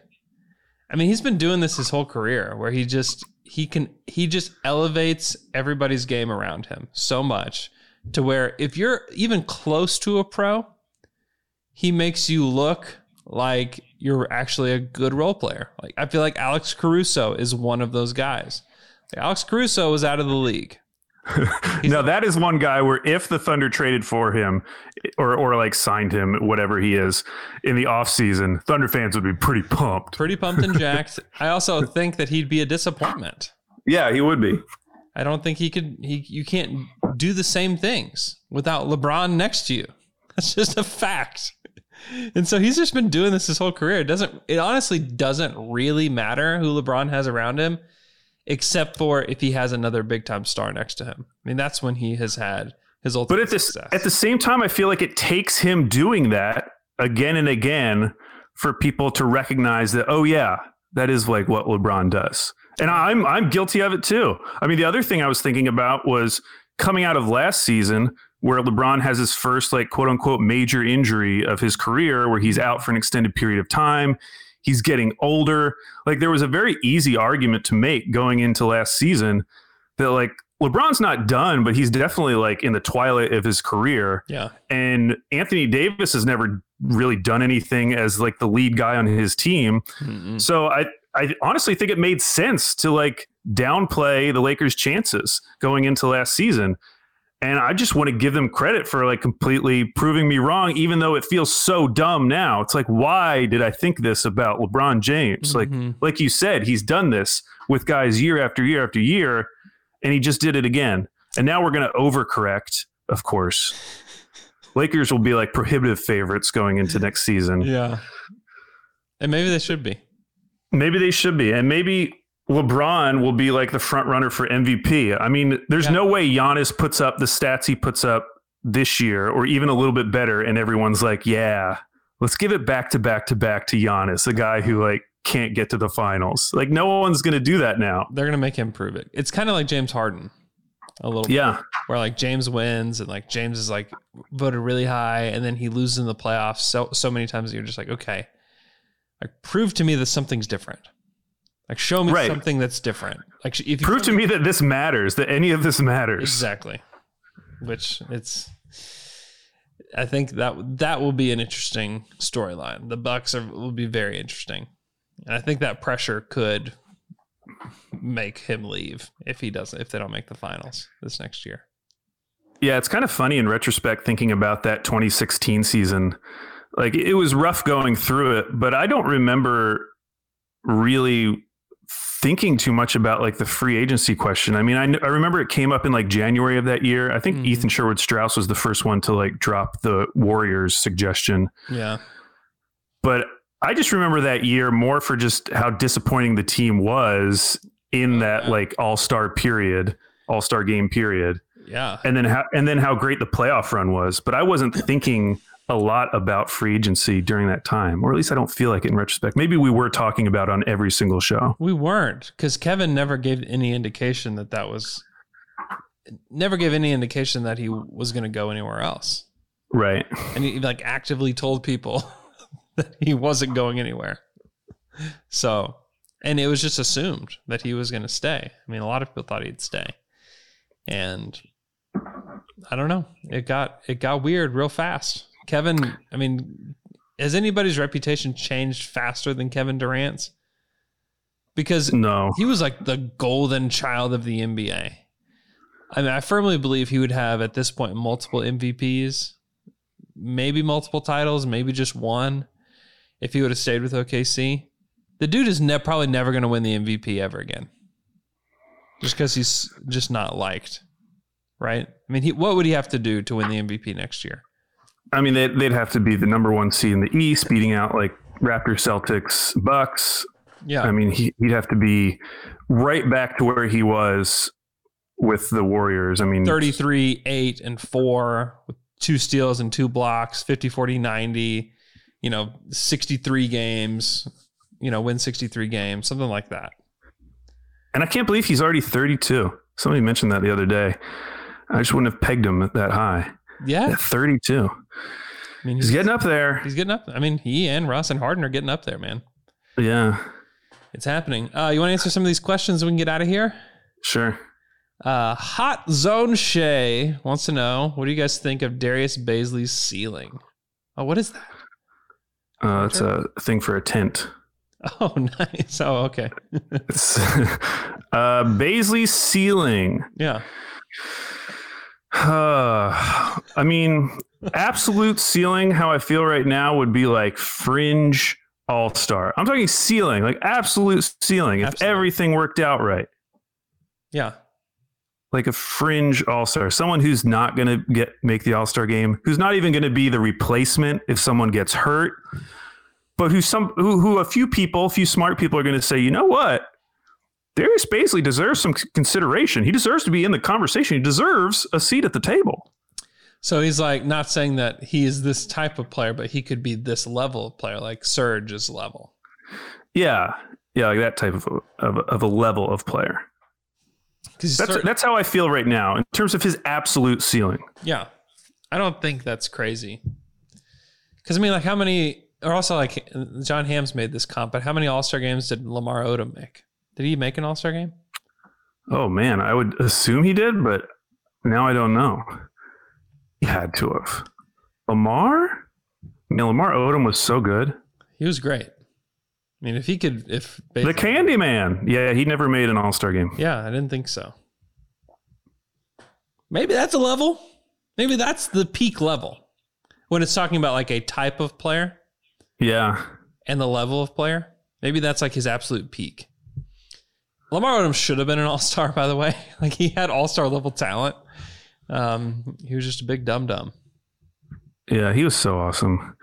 I mean, he's been doing this his whole career, where he just he can he just elevates everybody's game around him so much to where if you're even close to a pro, he makes you look like you're actually a good role player. Like I feel like Alex Caruso is one of those guys. Like, Alex Caruso was out of the league. no, that is one guy where if the Thunder traded for him or or like signed him, whatever he is, in the offseason, Thunder fans would be pretty pumped. Pretty pumped and jacked. I also think that he'd be a disappointment. Yeah, he would be. I don't think he could he you can't do the same things without LeBron next to you. That's just a fact and so he's just been doing this his whole career. It doesn't it honestly doesn't really matter who LeBron has around him, except for if he has another big time star next to him. I mean, that's when he has had his ultimate But at this success. at the same time, I feel like it takes him doing that again and again for people to recognize that, oh yeah, that is like what LeBron does. And I'm I'm guilty of it too. I mean, the other thing I was thinking about was coming out of last season where LeBron has his first like quote unquote major injury of his career where he's out for an extended period of time. He's getting older. Like there was a very easy argument to make going into last season that like LeBron's not done, but he's definitely like in the twilight of his career. Yeah. And Anthony Davis has never really done anything as like the lead guy on his team. Mm-hmm. So I I honestly think it made sense to like downplay the Lakers' chances going into last season. And I just want to give them credit for like completely proving me wrong, even though it feels so dumb now. It's like, why did I think this about LeBron James? Mm-hmm. Like, like you said, he's done this with guys year after year after year, and he just did it again. And now we're going to overcorrect, of course. Lakers will be like prohibitive favorites going into next season. Yeah. And maybe they should be. Maybe they should be. And maybe LeBron will be like the front runner for MVP. I mean, there's Yeah. no way Giannis puts up the stats he puts up this year or even a little bit better and everyone's like, "Yeah, let's give it back to back to back to Giannis, a guy who like can't get to the finals." Like no one's going to do that now. They're going to make him prove it. It's kind of like James Harden a little bit. Yeah. Where like James wins and like James is like voted really high and then he loses in the playoffs so so many times that you're just like, okay, like prove to me that something's different. Like show me Right. something that's different. Like if Prove to me that this matters, that any of this matters. Exactly. Which it's I think that that will be an interesting storyline. The Bucks are will be very interesting. And I think that pressure could make him leave if he doesn't if they don't make the finals this next year. Yeah, it's kind of funny in retrospect thinking about that 2016 season. Like it was rough going through it, but I don't remember really thinking too much about like the free agency question. I mean, I, I remember it came up in like January of that year. I think mm-hmm. Ethan Sherwood Strauss was the first one to like drop the Warriors suggestion. Yeah. But I just remember that year more for just how disappointing the team was in oh, that like all star period, all star game period Yeah. and then how and then how great the playoff run was. But I wasn't thinking a lot about free agency during that time, or at least I don't feel like it in retrospect. Maybe we were talking about on every single show. We weren't because Kevin never gave any indication that that was never gave any indication that he was going to go anywhere else. Right. and he like actively told people that he wasn't going anywhere. So, and it was just assumed that he was going to stay. I mean, a lot of people thought he'd stay, and I don't know. It got it got weird real fast. Kevin, I mean, has anybody's reputation changed faster than Kevin Durant's? Because no, he was like the golden child of the NBA. I mean, I firmly believe he would have at this point multiple MVPs, maybe multiple titles, maybe just one, if he would have stayed with OKC. The dude is ne- probably never going to win the MVP ever again, just because he's just not liked, right? I mean, he, what would he have to do to win the MVP next year? I mean, they'd, they'd have to be the number one seed in the East, beating out like Raptors, Celtics, Bucks. Yeah. I mean, he, he'd have to be right back to where he was with the Warriors. I mean, 33, 8, and 4 with two steals and two blocks, 50, 40, 90, you know, 63 games, you know, win 63 games, something like that. And I can't believe he's already 32. Somebody mentioned that the other day. I just wouldn't have pegged him that high. Yeah. At 32. I mean, he's, getting up there. He's getting up. I mean, he and Russ and Harden are getting up there, man. Yeah. It's happening. Uh, you want to answer some of these questions so we can get out of here? Sure. Uh, Hot Zone Shay wants to know what do you guys think of Darius Bazley's ceiling? Oh, what is that? Uh, it's a thing for a tent. Oh, nice. Oh, okay. It's uh, Bazley's ceiling. Yeah. Uh, I mean, absolute ceiling, how I feel right now would be like fringe all star. I'm talking ceiling, like absolute ceiling. If everything worked out right, Yeah. like a fringe all star, someone who's not going to get make the all star game, who's not even going to be the replacement if someone gets hurt, but who some who, who a few people, a few smart people are going to say, you know what, Darius Bazley deserves some consideration. He deserves to be in the conversation. He deserves a seat at the table. So he's like not saying that he is this type of player, but he could be this level of player, like Serge's level. Yeah, yeah, like that type of of, a- of a level of player. That's that's how I feel right now in terms of his absolute ceiling. Yeah. I don't think that's crazy. Because, I mean, like, how many, or also, like, John Hams made this comp, but how many All Star games did Lamar Odom make? Did he make an All Star game? Oh man, I would assume he did, but now I don't know. He had to have. Lamar? I mean, Lamar Odom was so good. He was great. I mean, if he could, if the Candyman, yeah, he never made an All Star game. Yeah, I didn't think so. Maybe that's a level. Maybe that's the peak level when it's talking about like a type of player. Yeah, and the level of player. Maybe that's like his absolute peak. Lamar Odom should have been an All Star, by the way. Like he had All Star level talent. Um, he was just a big dum dum. Yeah, he was so awesome.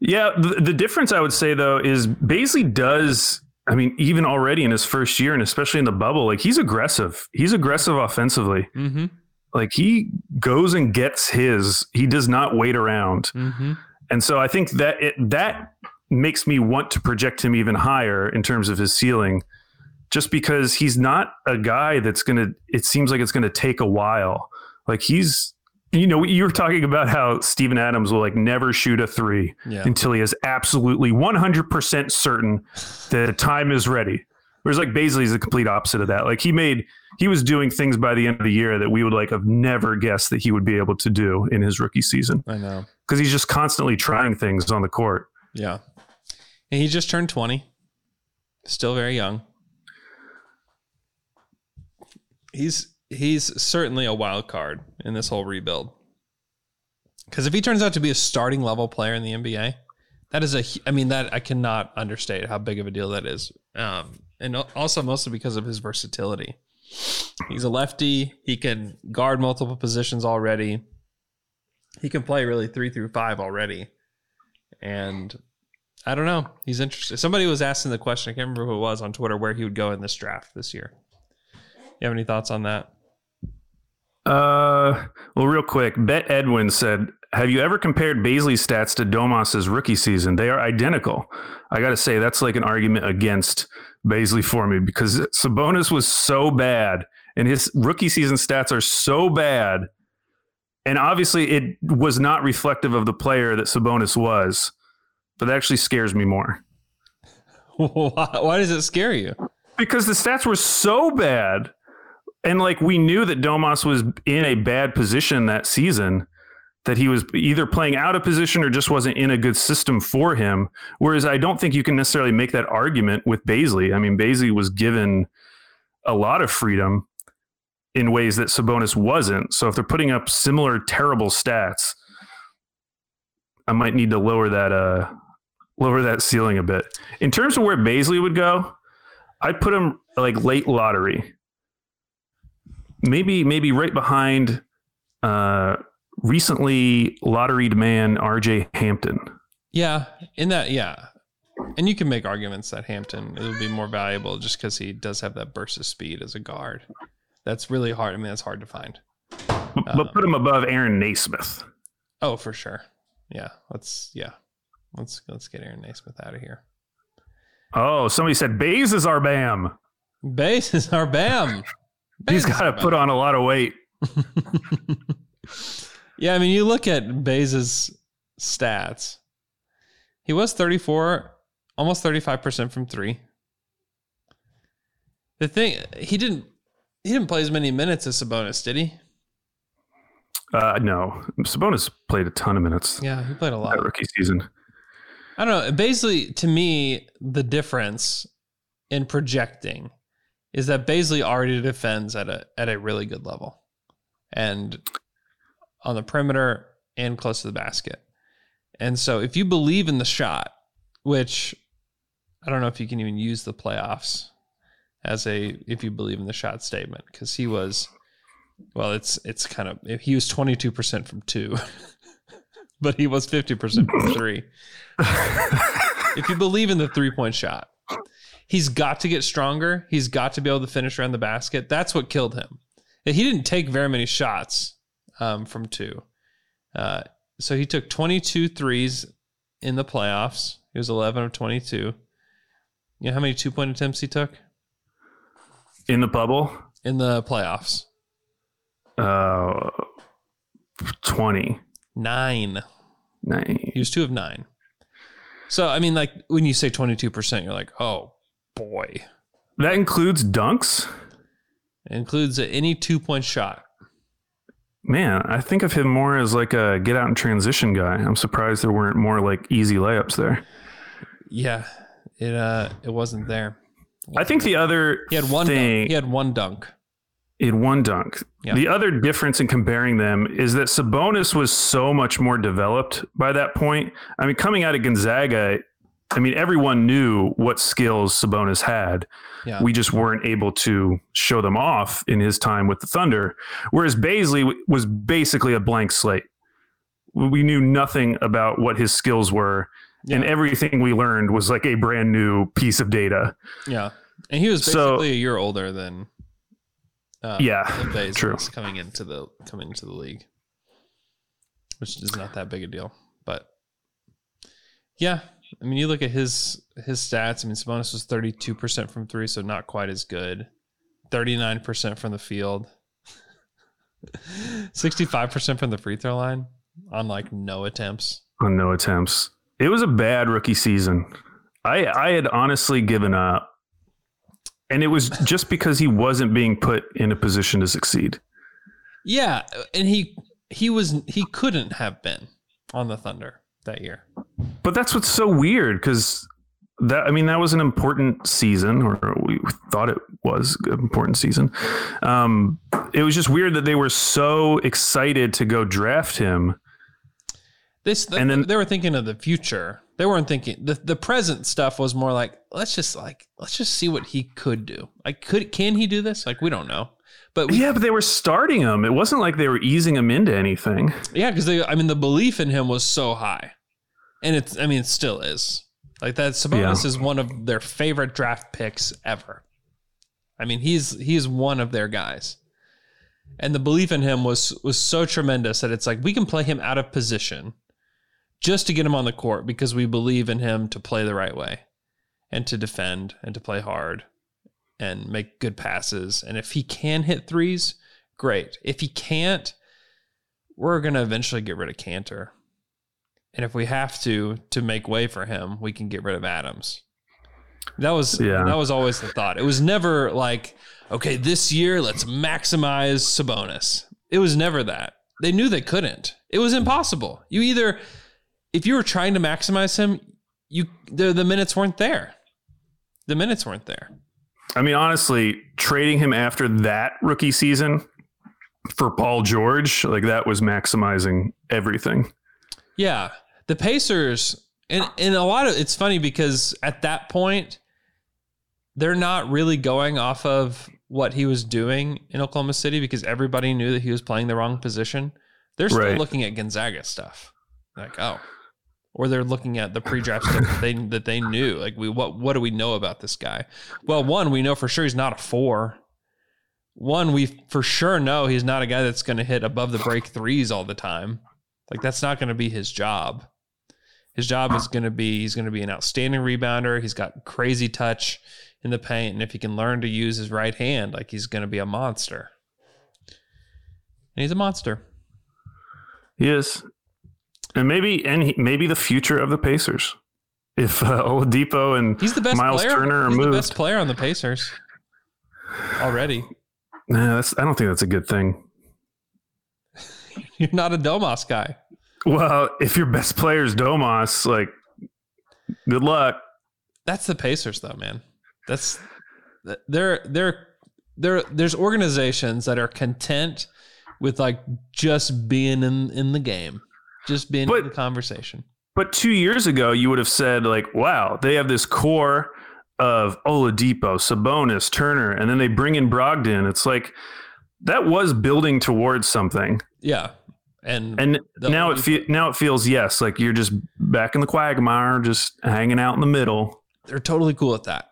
Yeah, the, the difference I would say though is Bazley does. I mean, even already in his first year, and especially in the bubble, like he's aggressive. He's aggressive offensively. Mm-hmm. Like he goes and gets his. He does not wait around. Mm-hmm. And so I think that it, that makes me want to project him even higher in terms of his ceiling, just because he's not a guy that's gonna. It seems like it's gonna take a while. Like he's you know, you were talking about how Steven Adams will like never shoot a three Yeah. until he is absolutely 100% certain that the time is ready. Whereas like Bazley is the complete opposite of that. Like he made, he was doing things by the end of the year that we would like have never guessed that he would be able to do in his rookie season. I know. Because he's just constantly trying things on the court. Yeah. And he just turned 20. Still very young. He's he's certainly a wild card in this whole rebuild. Cuz if he turns out to be a starting level player in the NBA, that is a, I mean that I cannot understate how big of a deal that is. Um and also mostly because of his versatility. He's a lefty, he can guard multiple positions already. He can play really 3 through 5 already. And I don't know. He's interested. Somebody was asking the question. I can't remember who it was on Twitter where he would go in this draft this year. You have any thoughts on that? Uh, well, real quick, Bet Edwin said, "Have you ever compared Bazley's stats to Domas's rookie season? They are identical." I got to say that's like an argument against Bazley for me because Sabonis was so bad, and his rookie season stats are so bad, and obviously it was not reflective of the player that Sabonis was. But that actually scares me more why, why does it scare you? because the stats were so bad. And like we knew that Domas was in a bad position that season, that he was either playing out of position or just wasn't in a good system for him. Whereas I don't think you can necessarily make that argument with Bazley. I mean, Bazley was given a lot of freedom in ways that Sabonis wasn't. So if they're putting up similar terrible stats, I might need to lower that uh lower that ceiling a bit. In terms of where Bazley would go, I'd put him like late lottery. Maybe maybe right behind uh recently lotteried man RJ Hampton. Yeah, in that, yeah. And you can make arguments that Hampton it would be more valuable just because he does have that burst of speed as a guard. That's really hard. I mean, that's hard to find. But, but put him above Aaron Nesmith. Oh, for sure. Yeah, let's yeah, let's let's get Aaron Nesmith out of here. Oh, somebody said Bays is our Bam. Bays is our Bam. He's got to put on a lot of weight. Yeah, I mean, you look at Baze's stats. He was 34, almost 35% from three. The thing he didn't he didn't play as many minutes as Sabonis, did he? Uh, no, Sabonis played a ton of minutes. Yeah, he played a lot. that rookie season. I don't know. Basically, to me, the difference in projecting is that Bazley already defends at a at a really good level, and on the perimeter and close to the basket. And so, if you believe in the shot, which I don't know if you can even use the playoffs as a if you believe in the shot statement, because he was, well, it's it's kind of he was twenty two percent from two, but he was fifty percent from three. if you believe in the three point shot, he's got to get stronger. He's got to be able to finish around the basket. That's what killed him. He didn't take very many shots um, from two. Uh, so he took 22 threes in the playoffs. He was 11 of 22. You know how many two point attempts he took In the bubble, in the playoffs? uh, 20. Nine. Nine. He was two of nine. So, I mean, like when you say 22%, you're like, oh boy. That includes dunks? It includes any two point shot. Man, I think of him more as like a get out and transition guy. I'm surprised there weren't more like easy layups there. Yeah. it uh it wasn't there. I think the other He had one thing dunk. He had one dunk. in one dunk. Yeah. The other difference in comparing them is that Sabonis was so much more developed by that point. I mean, coming out of Gonzaga, I mean, everyone knew what skills Sabonis had. Yeah. We just weren't able to show them off in his time with the Thunder. Whereas Bazley was basically a blank slate. We knew nothing about what his skills were. And everything we learned was like a brand new piece of data. Yeah. And he was So- basically a year older than uh, Yeah, than true. coming into the coming into the league. Which is not that big a deal. But yeah. I mean you look at his his stats. I mean Sabonis was thirty two percent from three, so not quite as good. Thirty nine percent from the field. Sixty five percent from the free throw line on like no attempts. on no attempts. It was a bad rookie season. I I had honestly given up. And it was just because he wasn't being put in a position to succeed. Yeah, and he he was he couldn't have been on the Thunder that year. But that's what's so weird because that I mean that was an important season, or we thought it was an important season. Um, it was just weird that they were so excited to go draft him. This and then they were thinking of the future. They weren't thinking the the present stuff was more like let's just like let's just see what he could do. Like could can he do this? Like we don't know. But we, yeah, but they were starting him. It wasn't like they were easing him into anything. yeah, because they I mean the belief in him was so high, and it's I mean it still is. Like that Sabonis Yeah. is one of their favorite draft picks ever. I mean he's he's one of their guys, and the belief in him was was so tremendous that it's like we can play him out of position, just to get him on the court because we believe in him to play the right way, and to defend and to play hard, and make good passes. And if he can hit threes, great. If he can't, we're gonna eventually get rid of Kanter. And if we have to to make way for him, we can get rid of Adams. That was Yeah. that was always the thought. It was never like, okay, this year let's maximize Sabonis. It was never that. They knew they couldn't. It was impossible. You either if you were trying to maximize him, you the, the minutes weren't there. The minutes weren't there. I mean, honestly, trading him after that rookie season for Paul George, like that was maximizing everything. Yeah. The Pacers and and a lot of it's funny because at that point they're not really going off of what he was doing in Oklahoma City because everybody knew that he was playing the wrong position. They're still Right. looking at Gonzaga stuff. Like, oh. Or they're looking at the pre-draft stuff that they that they knew. Like we what what do we know about this guy? Well, one, we know for sure he's not a four. One, we for sure know he's not a guy that's going to hit above the break threes all the time. Like that's not going to be his job. His job is going to be he's going to be an outstanding rebounder. He's got crazy touch in the paint, and if he can learn to use his right hand, like he's going to be a monster. And he's a monster. He is, and maybe and he, maybe the future of the Pacers. If uh, Oladipo and He's the best Miles player. Turner are he's moved, the best player on the Pacers already. nah, that's, I don't think that's a good thing. You're not a Domas guy. Well, if your best player is Domas, like, good luck. That's the Pacers, though, man. That's there. There, there. There's organizations that are content with like just being in in the game, just being in the conversation. But two years ago, you would have said, like, wow, they have this core of Oladipo, Sabonis, Turner, and then they bring in Brogdon. It's like that was building towards something. Yeah, and And now it fe- now it feels yes, like you're just back in the quagmire, just hanging out in the middle. they're totally cool with that.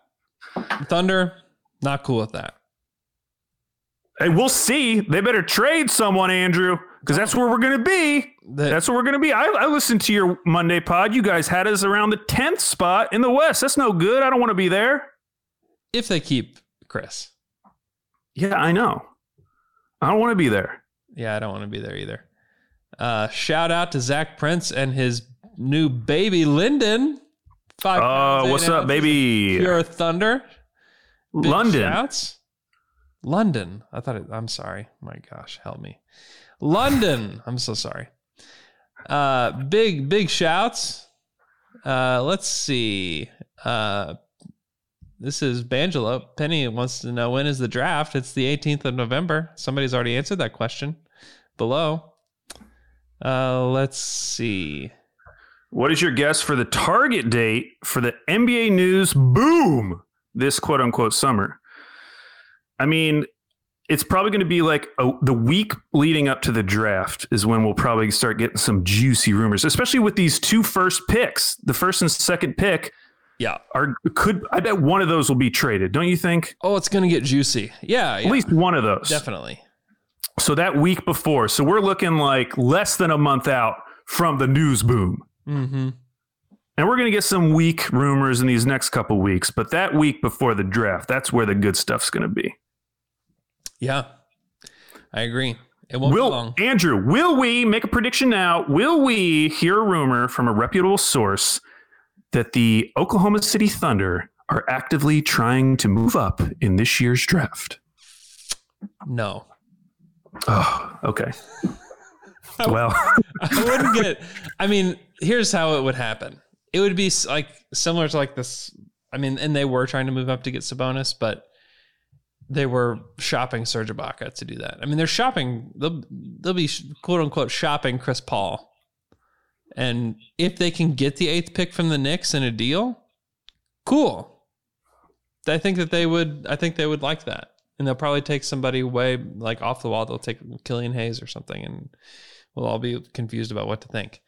Thunder, not cool with that. Hey, we'll see. They better trade someone, Andrew, because that's where we're going to be. that's where we're going to be. I, I listened to your Monday pod. You guys had us around the 10th spot in the West. That's no good. I don't want to be there. If they keep Chris, Yeah, I know. I don't want to be there. yeah, I don't want to be there either. Uh, shout out to Zach Prince and his new baby Lyndon. Five Oh, eight what's up, baby? Pure Thunder. Big London. Shouts. London. I thought it, I'm sorry. My gosh, help me. London. I'm so sorry. Uh, big, big shouts. Uh, let's see. Uh, this is Bangelo. Penny wants to know when is the draft? It's the 18th of November. Somebody's already answered that question below. Uh, let's see. What is your guess for the target date for the NBA news boom this quote unquote summer? I mean, it's probably going to be like a, the week leading up to the draft is when we'll probably start getting some juicy rumors, especially with these two first picks. The first and second pick, yeah, are could I bet one of those will be traded, don't you think? Oh, it's going to get juicy. Yeah, yeah, at least one of those, definitely. So that week before, so we're looking like less than a month out from the news boom. Mm-hmm. And we're going to get some weak rumors in these next couple weeks, but that week before the draft, that's where the good stuff's going to be. Yeah, I agree. It won't will, be long. Andrew, will we make a prediction now? Will we hear a rumor from a reputable source that the Oklahoma City Thunder are actively trying to move up in this year's draft? No. Oh, okay. well, I wouldn't get. I mean, here's how it would happen. It would be like similar to like this. I mean, and they were trying to move up to get Sabonis, but they were shopping Serge Ibaka to do that. I mean, they're shopping. They'll they'll be quote unquote shopping Chris Paul, and if they can get the eighth pick from the Knicks in a deal, cool. I think that they would. I think they would like that, and they'll probably take somebody way like off the wall. They'll take Killian Hayes or something, and we'll all be confused about what to think.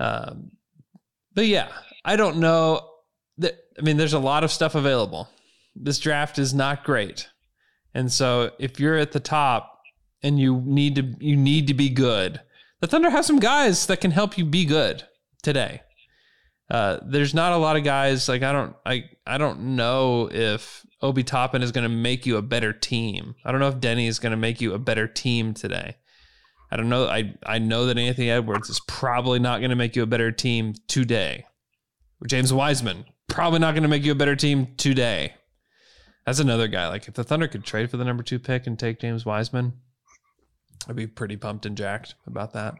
Um, but yeah, I don't know. That, I mean, there's a lot of stuff available. This draft is not great. And so if you're at the top and you need to you need to be good, the Thunder have some guys that can help you be good today. Uh, there's not a lot of guys like I don't I I don't know if Obi Toppin is going to make you a better team. I don't know if Deni is going to make you a better team today. I don't know. I I know that Anthony Edwards is probably not going to make you a better team today. James Wiseman probably not going to make you a better team today. That's another guy. Like if the Thunder could trade for the number two pick and take James Wiseman, I'd be pretty pumped and jacked about that.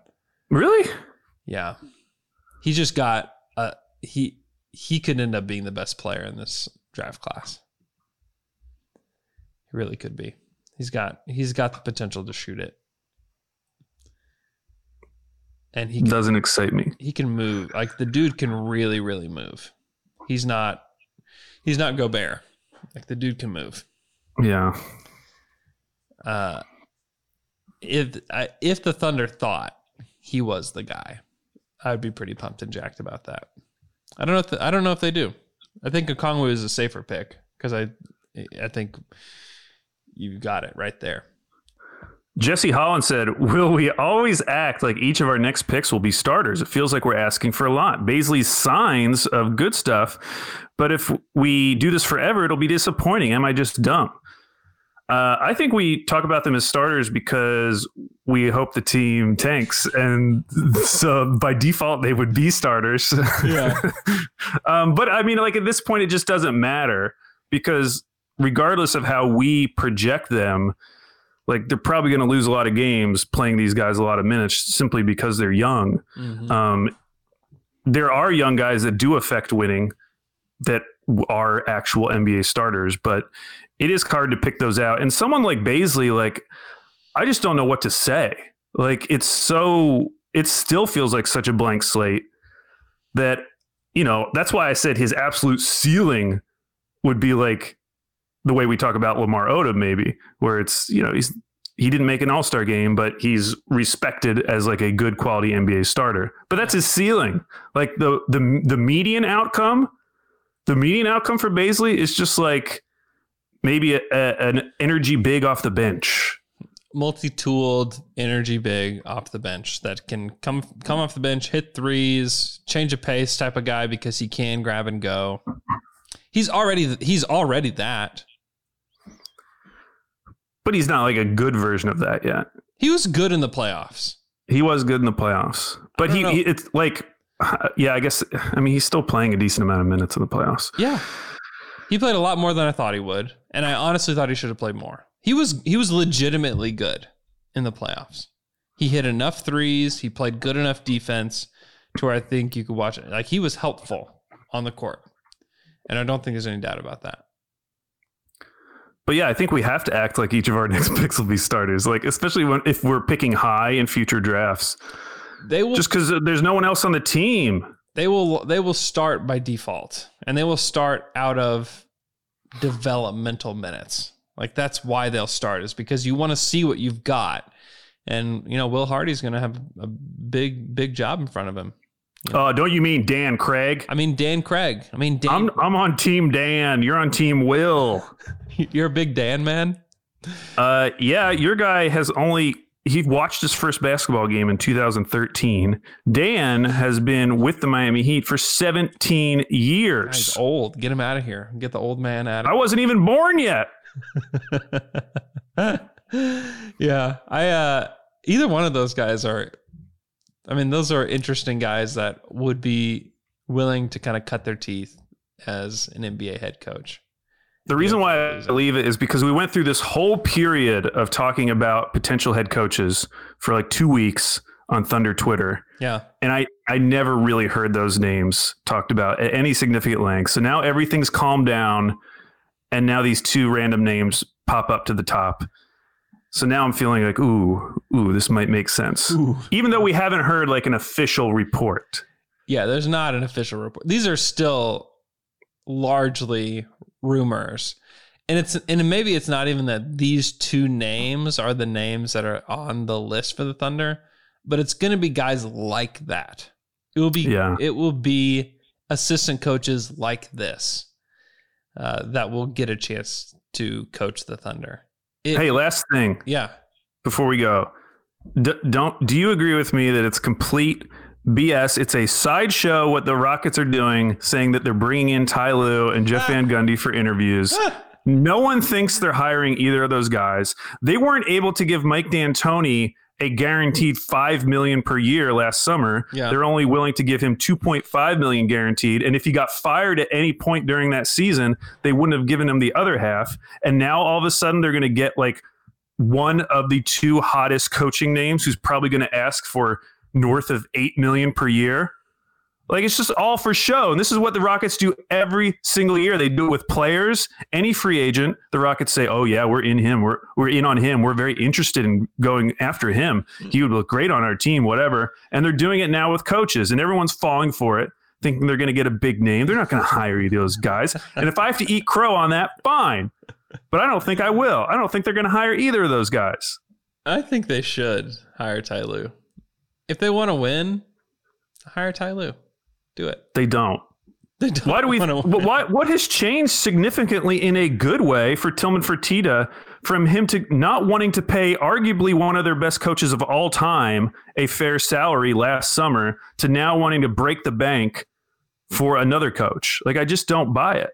Really? Yeah. He just got uh he he could end up being the best player in this draft class. Really could be. He's got he's got the potential to shoot it. And he can, doesn't excite me. He can move. Like the dude can really, really move. He's not he's not Gobert. Like the dude can move. Yeah. Uh, if I, if the Thunder thought he was the guy, I'd be pretty pumped and jacked about that. I don't know. If the, I don't know if they do. I think Okongwu is a safer pick because I I think you got it right there. Jesse Holland said, Will we always act like each of our next picks will be starters? It feels like we're asking for a lot. Bazley's signs of good stuff, but if we do this forever, it'll be disappointing. Am I just dumb? Uh, I think we talk about them as starters because we hope the team tanks, and so by default they would be starters. Yeah. um, but I mean, like at this point, it just doesn't matter because regardless of how we project them, like they're probably going to lose a lot of games playing these guys a lot of minutes simply because they're young. Mm-hmm. Um, there are young guys that do affect winning that are actual NBA starters, but it is hard to pick those out. And someone like Bazley, like I just don't know what to say. Like it's so it still feels like such a blank slate that you know that's why I said his absolute ceiling would be like the way we talk about Lamar Odom, maybe, where it's you know he's he didn't make an All Star game, but he's respected as like a good quality NBA starter. But that's his ceiling. Like the the the median outcome, the median outcome for Bazley is just like maybe a, a, an energy big off the bench. Multi-tooled energy big off the bench that can come come off the bench, hit threes, change of pace type of guy because he can grab and go. He's already he's already that but he's not like a good version of that yet. He was good in the playoffs. He was good in the playoffs, but he, he, it's like, yeah, I guess. I mean, he's still playing a decent amount of minutes in the playoffs. Yeah, he played a lot more than I thought he would, and I honestly thought he should have played more. He was he was legitimately good in the playoffs. He hit enough threes. He played good enough defense to where I think you could watch it. Like he was helpful on the court. And I don't think there's any doubt about that. But yeah, I think we have to act like each of our next picks will be starters. Like especially when if we're picking high in future drafts. They will just because there's no one else on the team. They will they will start by default, and they will start out of developmental minutes. Like that's why they'll start is because you want to see what you've got, and you know Will Hardy's going to have a big big job in front of him. Uh, don't you mean Dan Craig? I mean Dan Craig. I mean Dan. I'm I'm on Team Dan. You're on Team Will. You're a big Dan man. Uh, yeah, your guy has only he watched his first basketball game in 2013. Dan has been with the Miami Heat for 17 years. He's old. Get him out of here. Get the old man out of I wasn't even born yet. yeah. I uh either one of those guys are I mean, those are interesting guys that would be willing to kind of cut their teeth as an NBA head coach. The reason why I believe it is because we went through this whole period of talking about potential head coaches for like two weeks on Thunder Twitter. Yeah. And I, I never really heard those names talked about at any significant length. So now everything's calmed down. And now these two random names pop up to the top. So now I'm feeling like, ooh, ooh, this might make sense. Ooh. Even though we haven't heard like an official report. Yeah, there's not an official report. These are still largely rumors. And it's and maybe it's not even that these two names are the names that are on the list for the Thunder, but it's going to be guys like that. It will be yeah. it will be assistant coaches like this uh, that will get a chance to coach the Thunder. It, hey, last thing. Yeah. Before we go, D- don't do you agree with me that it's complete BS. It's a sideshow what the Rockets are doing, saying that they're bringing in Ty Lue and Jeff ah. Van Gundy for interviews. Ah. No one thinks they're hiring either of those guys. They weren't able to give Mike D'Antoni a guaranteed five million per year last summer. Yeah. They're only willing to give him two point five million guaranteed. And if he got fired at any point during that season, they wouldn't have given him the other half. And now all of a sudden they're going to get like one of the two hottest coaching names who's probably going to ask for north of 8 million per year. Like it's just all for show. And this is what the Rockets do every single year. They do it with players, any free agent. The Rockets say, "Oh yeah, we're in him. We're we're in on him. We're very interested in going after him. He would look great on our team, whatever." And they're doing it now with coaches, and everyone's falling for it, thinking they're going to get a big name. They're not going to hire either those guys. And if I have to eat crow on that, fine. But I don't think I will. I don't think they're going to hire either of those guys. I think they should hire Ty Lue. If they want to win, hire Ty Lue. Do it. They don't. They don't why do we? Why, what has changed significantly in a good way for Tillman Fertitta from him to not wanting to pay arguably one of their best coaches of all time a fair salary last summer to now wanting to break the bank for another coach? Like I just don't buy it.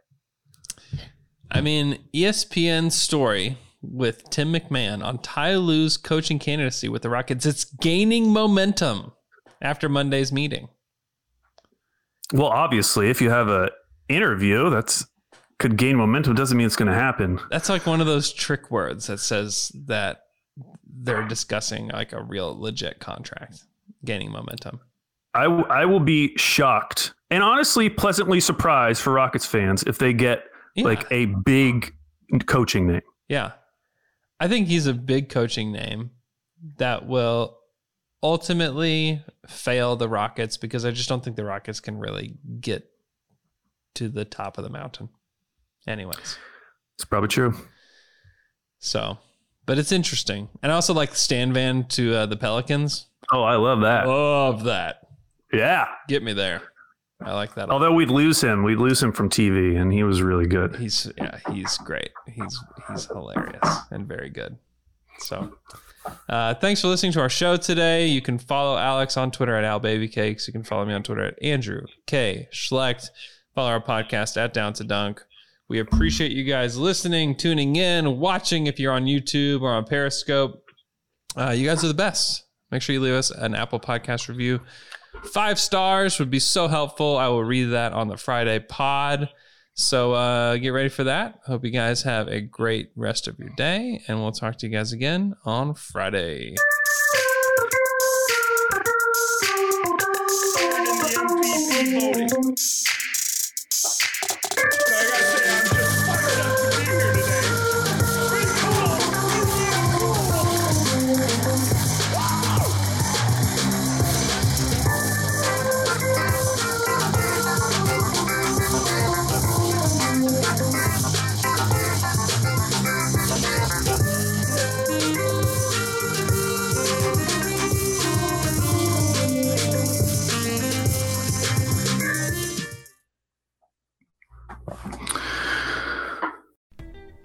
I mean, ESPN's story with Tim McMahon on Ty Lue's coaching candidacy with the Rockets. It's gaining momentum after Monday's meeting. Well, obviously, if you have a interview that's could gain momentum, doesn't mean it's going to happen. That's like one of those trick words that says that they're discussing like a real legit contract gaining momentum. I, w- I will be shocked and honestly pleasantly surprised for Rockets fans if they get yeah. like a big coaching name. Yeah. I think he's a big coaching name that will ultimately fail the Rockets because I just don't think the Rockets can really get to the top of the mountain. Anyways, it's probably true. So, but it's interesting. And I also like Stan Van to uh, the Pelicans. Oh, I love that. Love that. Yeah. Get me there. I like that. Although we'd lose him, we'd lose him from TV, and he was really good. He's yeah, he's great. He's he's hilarious and very good. So, uh, thanks for listening to our show today. You can follow Alex on Twitter at AlBabyCakes. You can follow me on Twitter at Andrew K Schlecht. Follow our podcast at Down to Dunk. We appreciate you guys listening, tuning in, watching. If you're on YouTube or on Periscope, uh, you guys are the best. Make sure you leave us an Apple Podcast review Five stars would be so helpful. I will read that on the Friday pod. So uh, get ready for that. Hope you guys have a great rest of your day, and we'll talk to you guys again on Friday.